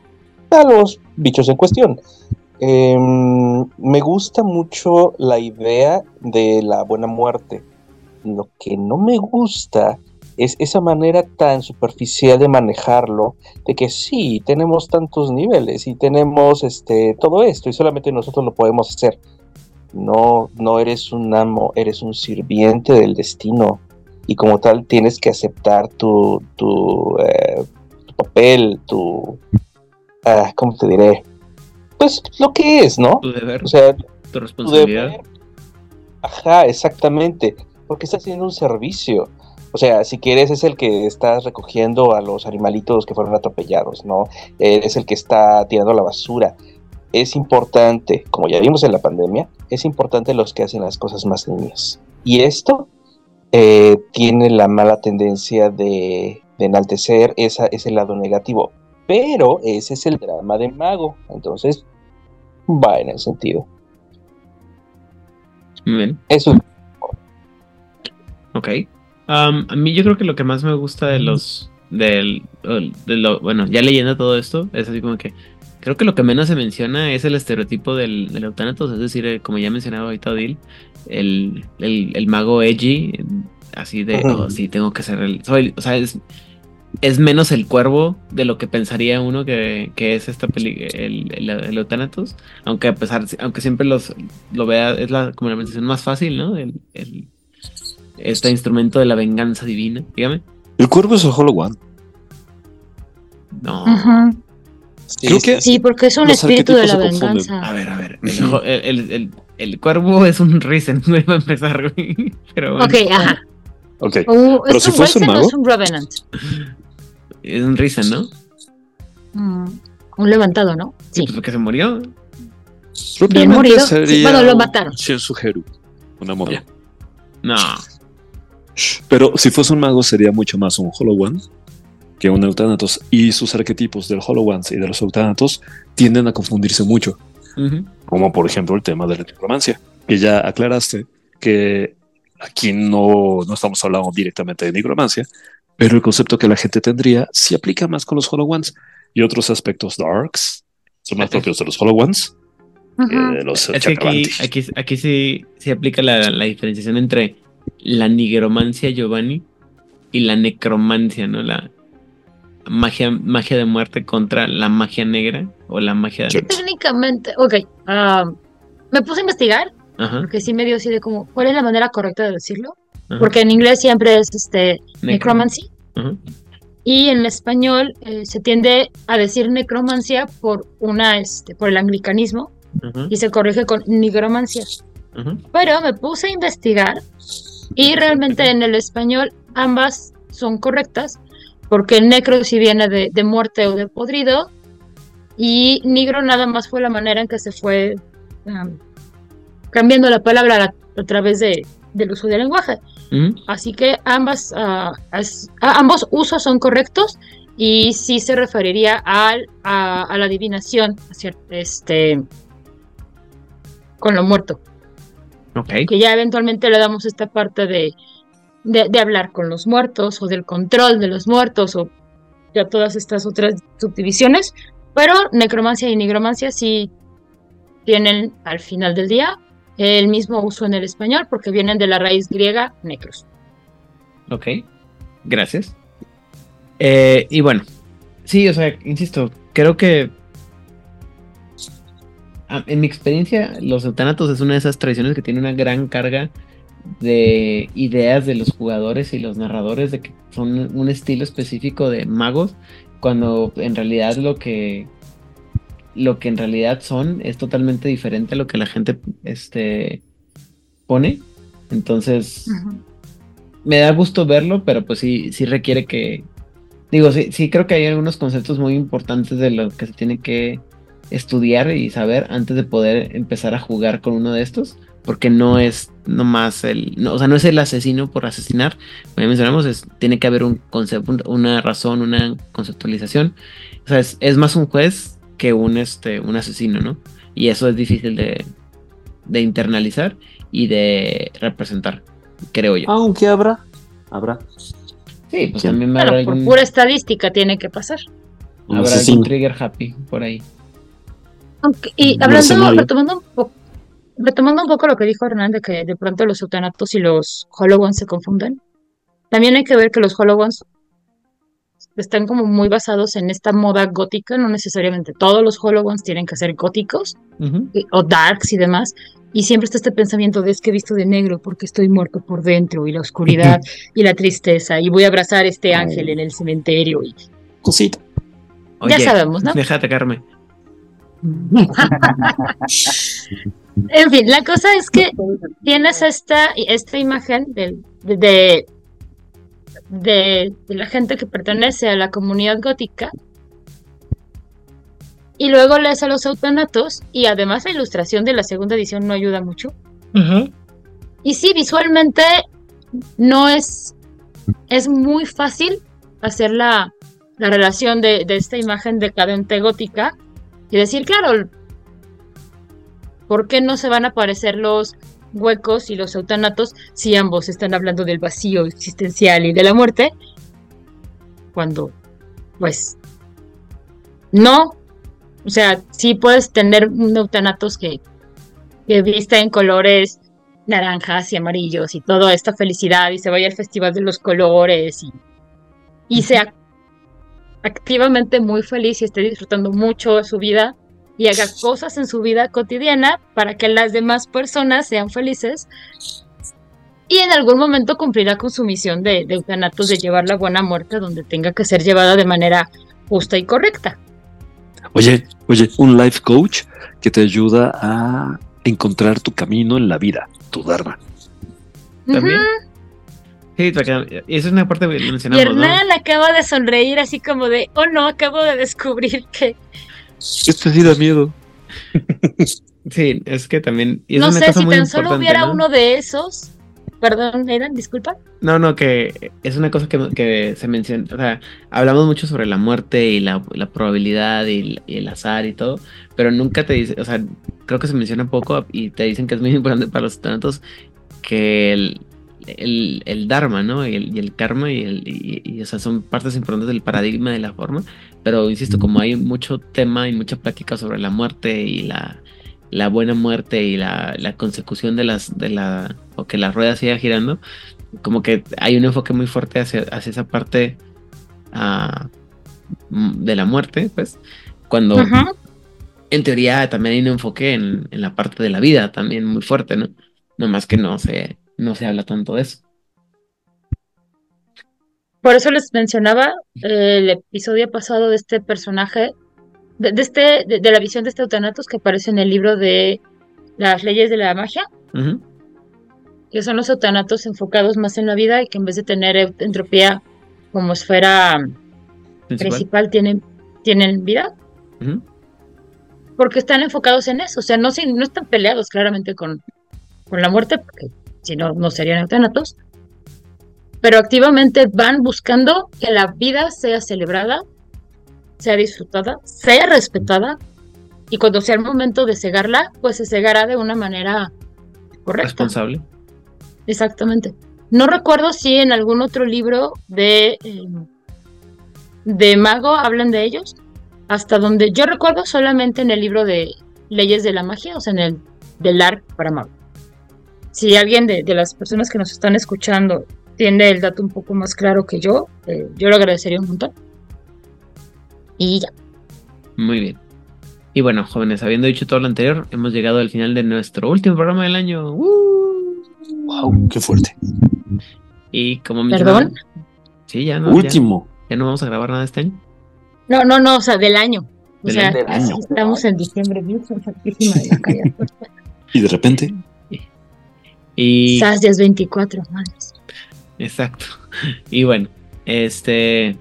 a los bichos en cuestión. Em, me gusta mucho la idea de la buena muerte. Lo que no me gusta es esa manera tan superficial de manejarlo, de que sí, tenemos tantos niveles y tenemos este, todo esto y solamente nosotros lo podemos hacer. No, no eres un amo, eres un sirviente del destino y como tal tienes que aceptar tu, tu, eh, papel, tu... Ah, ¿Cómo te diré? Pues lo que es, ¿no? Tu deber. O sea, tu responsabilidad. Ajá, exactamente. Porque estás haciendo un servicio. O sea, si quieres es el que estás recogiendo a los animalitos que fueron atropellados, ¿no? Es el que está tirando la basura. Es importante, como ya vimos en la pandemia, es importante los que hacen las cosas más niñas. Y esto eh, tiene la mala tendencia de, enaltecer esa, ese lado negativo. Pero ese es el drama de mago. Entonces, va en el sentido. Muy bien. Eso. Ok a mí yo creo que lo que más me gusta de los... Del, de lo, bueno, ya leyendo todo esto, es así como que creo que lo que menos se menciona es el estereotipo del, del es decir, eh, como ya mencionaba ahorita Odil, el, el, mago edgy, así de, oh, sí, tengo que ser el... Soy, o sea, es, es menos el cuervo de lo que pensaría uno que, que es esta peli el, el, el aunque a pesar, aunque siempre los lo vea, es la como la mención más fácil, ¿no? El, el, este instrumento de la venganza divina, dígame. El cuervo es el Hollow One. No. sí, sí, porque es un espíritu de la venganza. A ver, a ver. El, el, cuervo es un Risen, no iba a empezar, Pero Ok, ajá. Ok. Pero si fuese un mago. es un Revenant. Es un Risen, ¿no? Mm, un levantado, ¿no? Sí. Pues porque se murió. Bien morido. bueno, lo mataron. Shensugeru, una momia. No. Pero si fuese un mago sería mucho más un Hollow One que un Eutanatos. Y sus arquetipos del Hollow Ones y de los Eutanatos tienden a confundirse mucho. Como por ejemplo el tema de la necromancia, que ya aclaraste que aquí no, no estamos hablando directamente de necromancia, pero el concepto que la gente tendría sí aplica más con los Hollow Ones y otros aspectos darks son más propios de los Hollow Ones. de los aquí, aquí, aquí, sí, sí aplica la, la diferenciación entre la nigromancia Giovanni y la necromancia, ¿no? La magia, magia de muerte contra la magia negra o la magia de... Técnicamente, ok. Ah, me puse a investigar, porque sí me dio así de como, ¿cuál es la manera correcta de decirlo? Porque en inglés siempre es este necromancy. Y en español eh, se tiende a decir necromancia por una este, por el anglicanismo y se corrige con nigromancia. Pero me puse a investigar y realmente en el español ambas son correctas, porque necro si viene de, muerte o de podrido, y negro nada más fue la manera en que se fue cambiando la palabra a, través de, del uso del lenguaje. Así que ambas, ah, ambos usos son correctos y sí se referiría al, a, la adivinación, este, con lo muerto. Que ya eventualmente le damos esta parte de, de, hablar con los muertos o del control de los muertos o ya todas estas otras subdivisiones. Pero necromancia y nigromancia sí tienen al final del día el mismo uso en el español porque vienen de la raíz griega necros. Ok, gracias. Eh, y bueno, sí, o sea, insisto, creo que en mi experiencia, los eutanatos es una de esas tradiciones que tiene una gran carga de ideas de los jugadores y los narradores de que son un estilo específico de magos, cuando en realidad lo que lo que en realidad son es totalmente diferente a lo que la gente este, pone. Entonces, me da gusto verlo, pero pues sí, sí requiere que, digo, sí, sí creo que hay algunos conceptos muy importantes de lo que se tiene que estudiar y saber antes de poder empezar a jugar con uno de estos, porque no es nomás el, no, o sea, no es el asesino por asesinar, como ya mencionamos, es, tiene que haber un concepto, una razón, una conceptualización, o sea, es, más un juez que un, este, un asesino, ¿no? Y eso es difícil de, de internalizar y de representar, creo yo. Aunque habrá, habrá. Sí, pues también habrá por pura estadística tiene que pasar. Habrá algún trigger happy por ahí y hablando, retomando un, poco, retomando un poco lo que dijo Hernán de que de pronto los eutanatos y los holograms se confunden, también hay que ver que los holograms están como muy basados en esta moda gótica, no necesariamente todos los holograms tienen que ser góticos o darks y demás, y siempre está este pensamiento de es que he visto de negro porque estoy muerto por dentro y la oscuridad y la tristeza y voy a abrazar a este ángel en el cementerio y cosita. ya sabemos, ¿no? Déjate, Carmen en fin, la cosa es que tienes esta, esta imagen de, de, de, la gente que pertenece a la comunidad gótica. Y luego lees a los autonatos y además la ilustración de la segunda edición no ayuda mucho. Y sí, visualmente no es, es muy fácil hacer la, la relación de, de, esta imagen decadente gótica y decir, claro, ¿por qué no se van a aparecer los huecos y los eutanatos si ambos están hablando del vacío existencial y de la muerte? Cuando, pues, no. O sea, sí puedes tener eutanatos que, que vista en colores naranjas y amarillos y toda esta felicidad y se vaya al festival de los colores y, y sea activamente muy feliz y esté disfrutando mucho de su vida y haga cosas en su vida cotidiana para que las demás personas sean felices y en algún momento cumplirá con su misión de, de eutanatos de llevar la buena muerte donde tenga que ser llevada de manera justa y correcta. Oye, oye, un life coach que te ayuda a encontrar tu camino en la vida, tu Dharma. También. Sí, esa es una parte que mencionamos. Y Hernán acaba de sonreír así como de, oh no, acabo de descubrir que... Esto sí da miedo. sí, es que también... no sé, si tan solo hubiera uno de esos... Perdón, Eran, disculpa. No, no, que es una cosa que, se menciona, o sea, hablamos mucho sobre la muerte y la, probabilidad y, el azar y todo, pero nunca te dice, o sea, creo que se menciona poco y te dicen que es muy importante para los estudiantes que el, el, Dharma, ¿no? Y el, karma y, el, y, son partes importantes del paradigma de la forma. Pero insisto, como hay mucho tema y mucha práctica sobre la muerte y la, la buena muerte y la, la, consecución de las, de la, o que la rueda siga girando, como que hay un enfoque muy fuerte hacia, hacia esa parte ah, de la muerte, pues, cuando en teoría también hay un enfoque en, en, la parte de la vida también muy fuerte, ¿no? No más que no se, no se habla tanto de eso. Por eso les mencionaba eh, el episodio pasado de este personaje, de, este, de, la visión de este Eutanatos que aparece en el libro de las leyes de la magia, que son los eutanatos enfocados más en la vida y que en vez de tener entropía como esfera principal, tienen, tienen vida. Porque están enfocados en eso, o sea, no, no están peleados claramente con, con la muerte, porque si no, no serían eutanatos, pero activamente van buscando que la vida sea celebrada, sea disfrutada, sea respetada, y cuando sea el momento de cegarla, pues se cegará de una manera correcta. Responsable. Exactamente. No recuerdo si en algún otro libro de, em, de Mago hablan de ellos. Hasta donde yo recuerdo solamente en el libro de Leyes de la Magia, o sea, en el del ARC para Mago si alguien de, las personas que nos están escuchando tiene el dato un poco más claro que yo, eh, yo lo agradecería un montón. Y ya. Muy bien. Y bueno, jóvenes, habiendo dicho todo lo anterior, hemos llegado al final de nuestro último programa del año. ¡Wow! ¡Qué fuerte! Y como ¿Perdón? Sí, ya no. Último. Ya, no vamos a grabar nada este año. No, no, no, o sea, del año. O sea, estamos en diciembre, Y de repente. Y. SAS ya es 24, Exacto. Y bueno, este.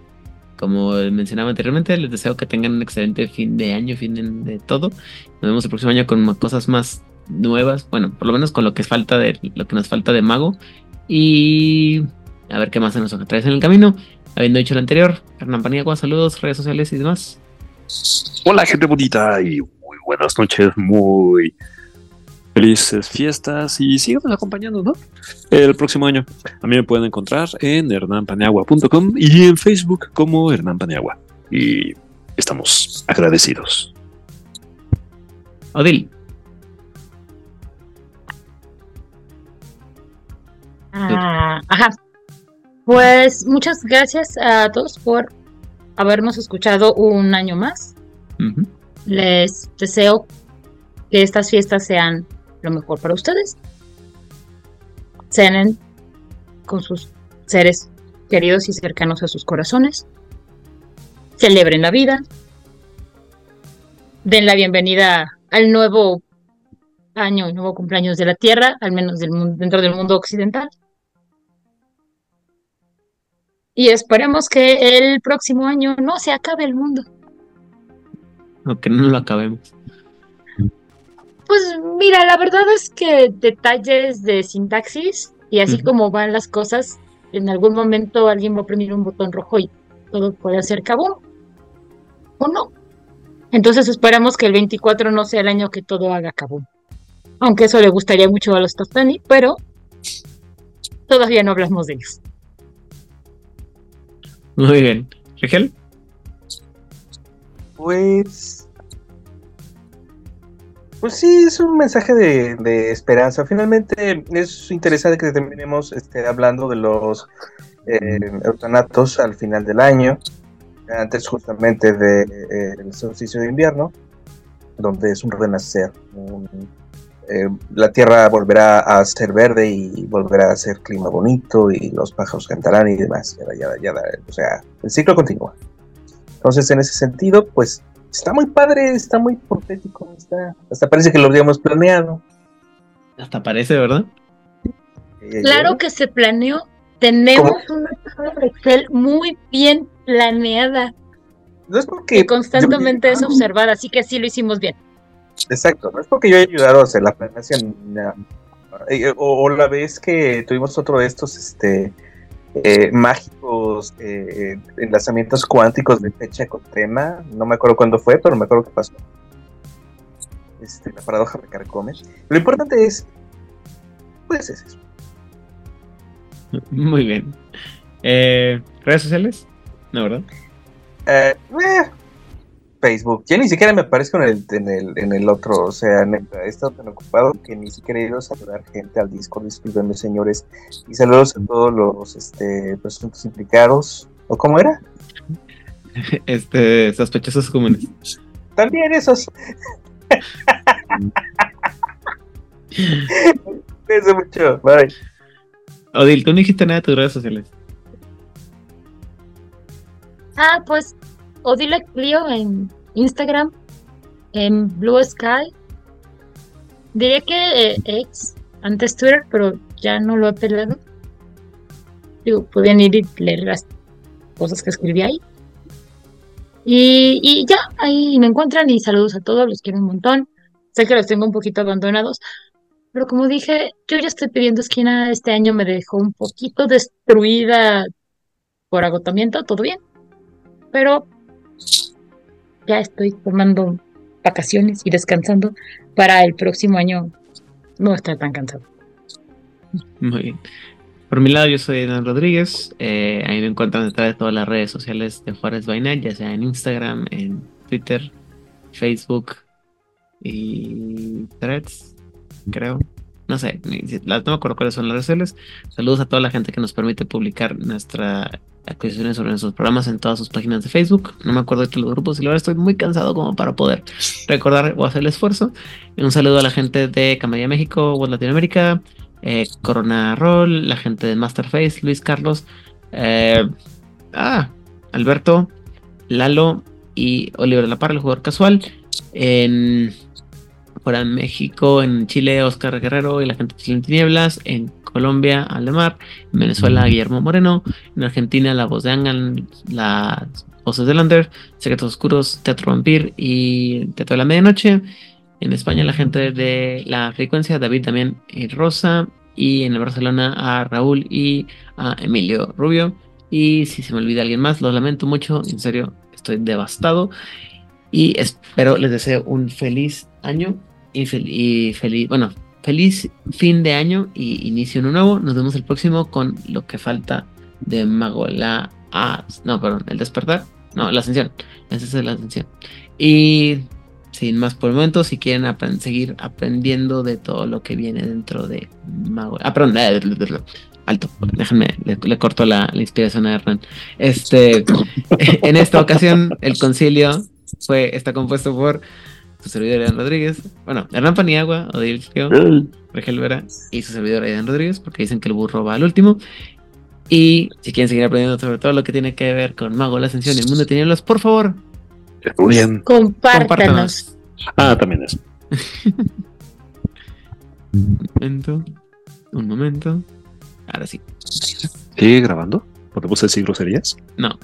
Como mencionaba anteriormente, les deseo que tengan un excelente fin de año, fin de, todo. Nos vemos el próximo año con cosas más nuevas. Bueno, por lo menos con lo que falta de lo que nos falta de mago. Y a ver qué más se nos trae en el camino. Habiendo dicho lo anterior, Hernán Paniagua, saludos, redes sociales y demás. Hola, gente bonita, y muy buenas noches, muy felices fiestas y síganos acompañando, ¿no? El próximo año. A mí me pueden encontrar en hernanpaniagua.com y en Facebook como Hernán Paniagua. Y estamos agradecidos. Odil. Ah, ajá. Pues muchas gracias a todos por habernos escuchado un año más. Les deseo que estas fiestas sean lo mejor para ustedes. Cenen con sus seres queridos y cercanos a sus corazones. Celebren la vida. Den la bienvenida al nuevo año nuevo cumpleaños de la Tierra, al menos dentro del mundo occidental. Y esperemos que el próximo año no se acabe el mundo. O que no lo acabemos. Pues mira, la verdad es que detalles de sintaxis y así como van las cosas, en algún momento alguien va a prender un botón rojo y todo puede ser cabo. ¿O no? Entonces esperamos que el 24 no sea el año que todo haga cabo. Aunque eso le gustaría mucho a los Tostani, pero todavía no hablamos de ellos. Muy bien. ¿Rigel? Pues. Pues sí, es un mensaje de, esperanza. Finalmente es interesante que terminemos este, hablando de los eh, eutanatos al final del año, antes justamente del de, eh, solsticio de invierno, donde es un renacer, eh, la tierra volverá a ser verde y volverá a ser clima bonito y los pájaros cantarán y demás. o sea, el ciclo continúa. Entonces, en ese sentido, pues está muy padre, está muy profético, está, hasta parece que lo habíamos planeado. Hasta parece, ¿verdad? Claro que se planeó. Tenemos una tabla Excel muy bien planeada. No es porque. constantemente es observada, así que sí lo hicimos bien. Exacto, no es porque yo haya ayudado a hacer la planeación. Eh, o, la vez que tuvimos otro de estos este, eh, mágicos eh, enlazamientos cuánticos de fecha con tema, no me acuerdo cuándo fue, pero me acuerdo qué pasó. Este, la paradoja de Carcomer. Lo importante es, pues es eso. Muy bien. ¿Redes sociales? No, ¿verdad? Eh, Facebook. Ya ni siquiera me aparezco en el, en el, en el otro, o sea, he estado tan ocupado que ni siquiera he ido a saludar gente al Discord, discúlpenme señores, y saludos a todos los este, presuntos implicados, ¿o cómo era? Este, sospechosos comunes. También esos. Eso mucho, bye. Odil, tú no dijiste nada de tus redes sociales. Ah, pues Odile Clio en Instagram, en Blue Sky. Diría que eh, ex, antes Twitter, pero ya no lo he pelado. Digo, podían ir y leer las cosas que escribí ahí. Y, y, ya, ahí me encuentran y saludos a todos, los quiero un montón. Sé que los tengo un poquito abandonados, pero como dije, yo ya estoy pidiendo esquina. Este año me dejó un poquito destruida por agotamiento, todo bien. Pero ya estoy tomando vacaciones y descansando para el próximo año no estar tan cansado. Muy bien. Por mi lado, yo soy Dan Rodríguez. Eh, ahí me encuentran detrás de todas las redes sociales de Juárez Vaina, ya sea en Instagram, en Twitter, Facebook y Threads, creo. No sé, no me acuerdo cuáles son las redes sociales. Saludos a toda la gente que nos permite publicar nuestra actualizaciones sobre nuestros programas en todas sus páginas de Facebook. No me acuerdo de todos los grupos y ahora estoy muy cansado como para poder recordar o hacer el esfuerzo. un saludo a la gente de Camaya México, World Latinoamérica, eh, Corona Roll, la gente de Masterface, Luis Carlos, eh, ah, Alberto, Lalo y Oliver la Parra, el jugador casual. En fuera en México, en Chile, Oscar Guerrero y la gente de Tinieblas. En Colombia, Aldemar. En Venezuela, Guillermo Moreno. En Argentina, La Voz de Angan, las voces de Lander, Secretos Oscuros, Teatro Vampir y Teatro de la Medianoche. En España, la gente de La Frecuencia, David también y Rosa. Y en Barcelona, a Raúl y a Emilio Rubio. Y si se me olvida alguien más, lo lamento mucho. En serio, estoy devastado. Y espero, les deseo un feliz año y, feliz, bueno, feliz fin de año y inicio uno nuevo. Nos vemos el próximo con lo que falta de Mago. La. no, perdón, el despertar. No, la ascensión. Esa es la ascensión. Y sin más por el momento, si quieren seguir aprendiendo de todo lo que viene dentro de Mago. Ah, perdón, alto, déjenme, le, corto la, inspiración a Hernán. Este, en esta ocasión, el concilio fue, está compuesto por su servidor Edán Rodríguez, bueno, Hernán Paniagua, Odil Geo, Regel Vera y su servidor Edán Rodríguez, porque dicen que el burro va al último. Y si quieren seguir aprendiendo sobre todo lo que tiene que ver con Mago, la Ascensión y el Mundo de Tinieblas, por favor, estudien. Compártanos. Ah, también es. un momento, un momento. Ahora sí. ¿Sigue grabando? ¿Podemos decir groserías? No.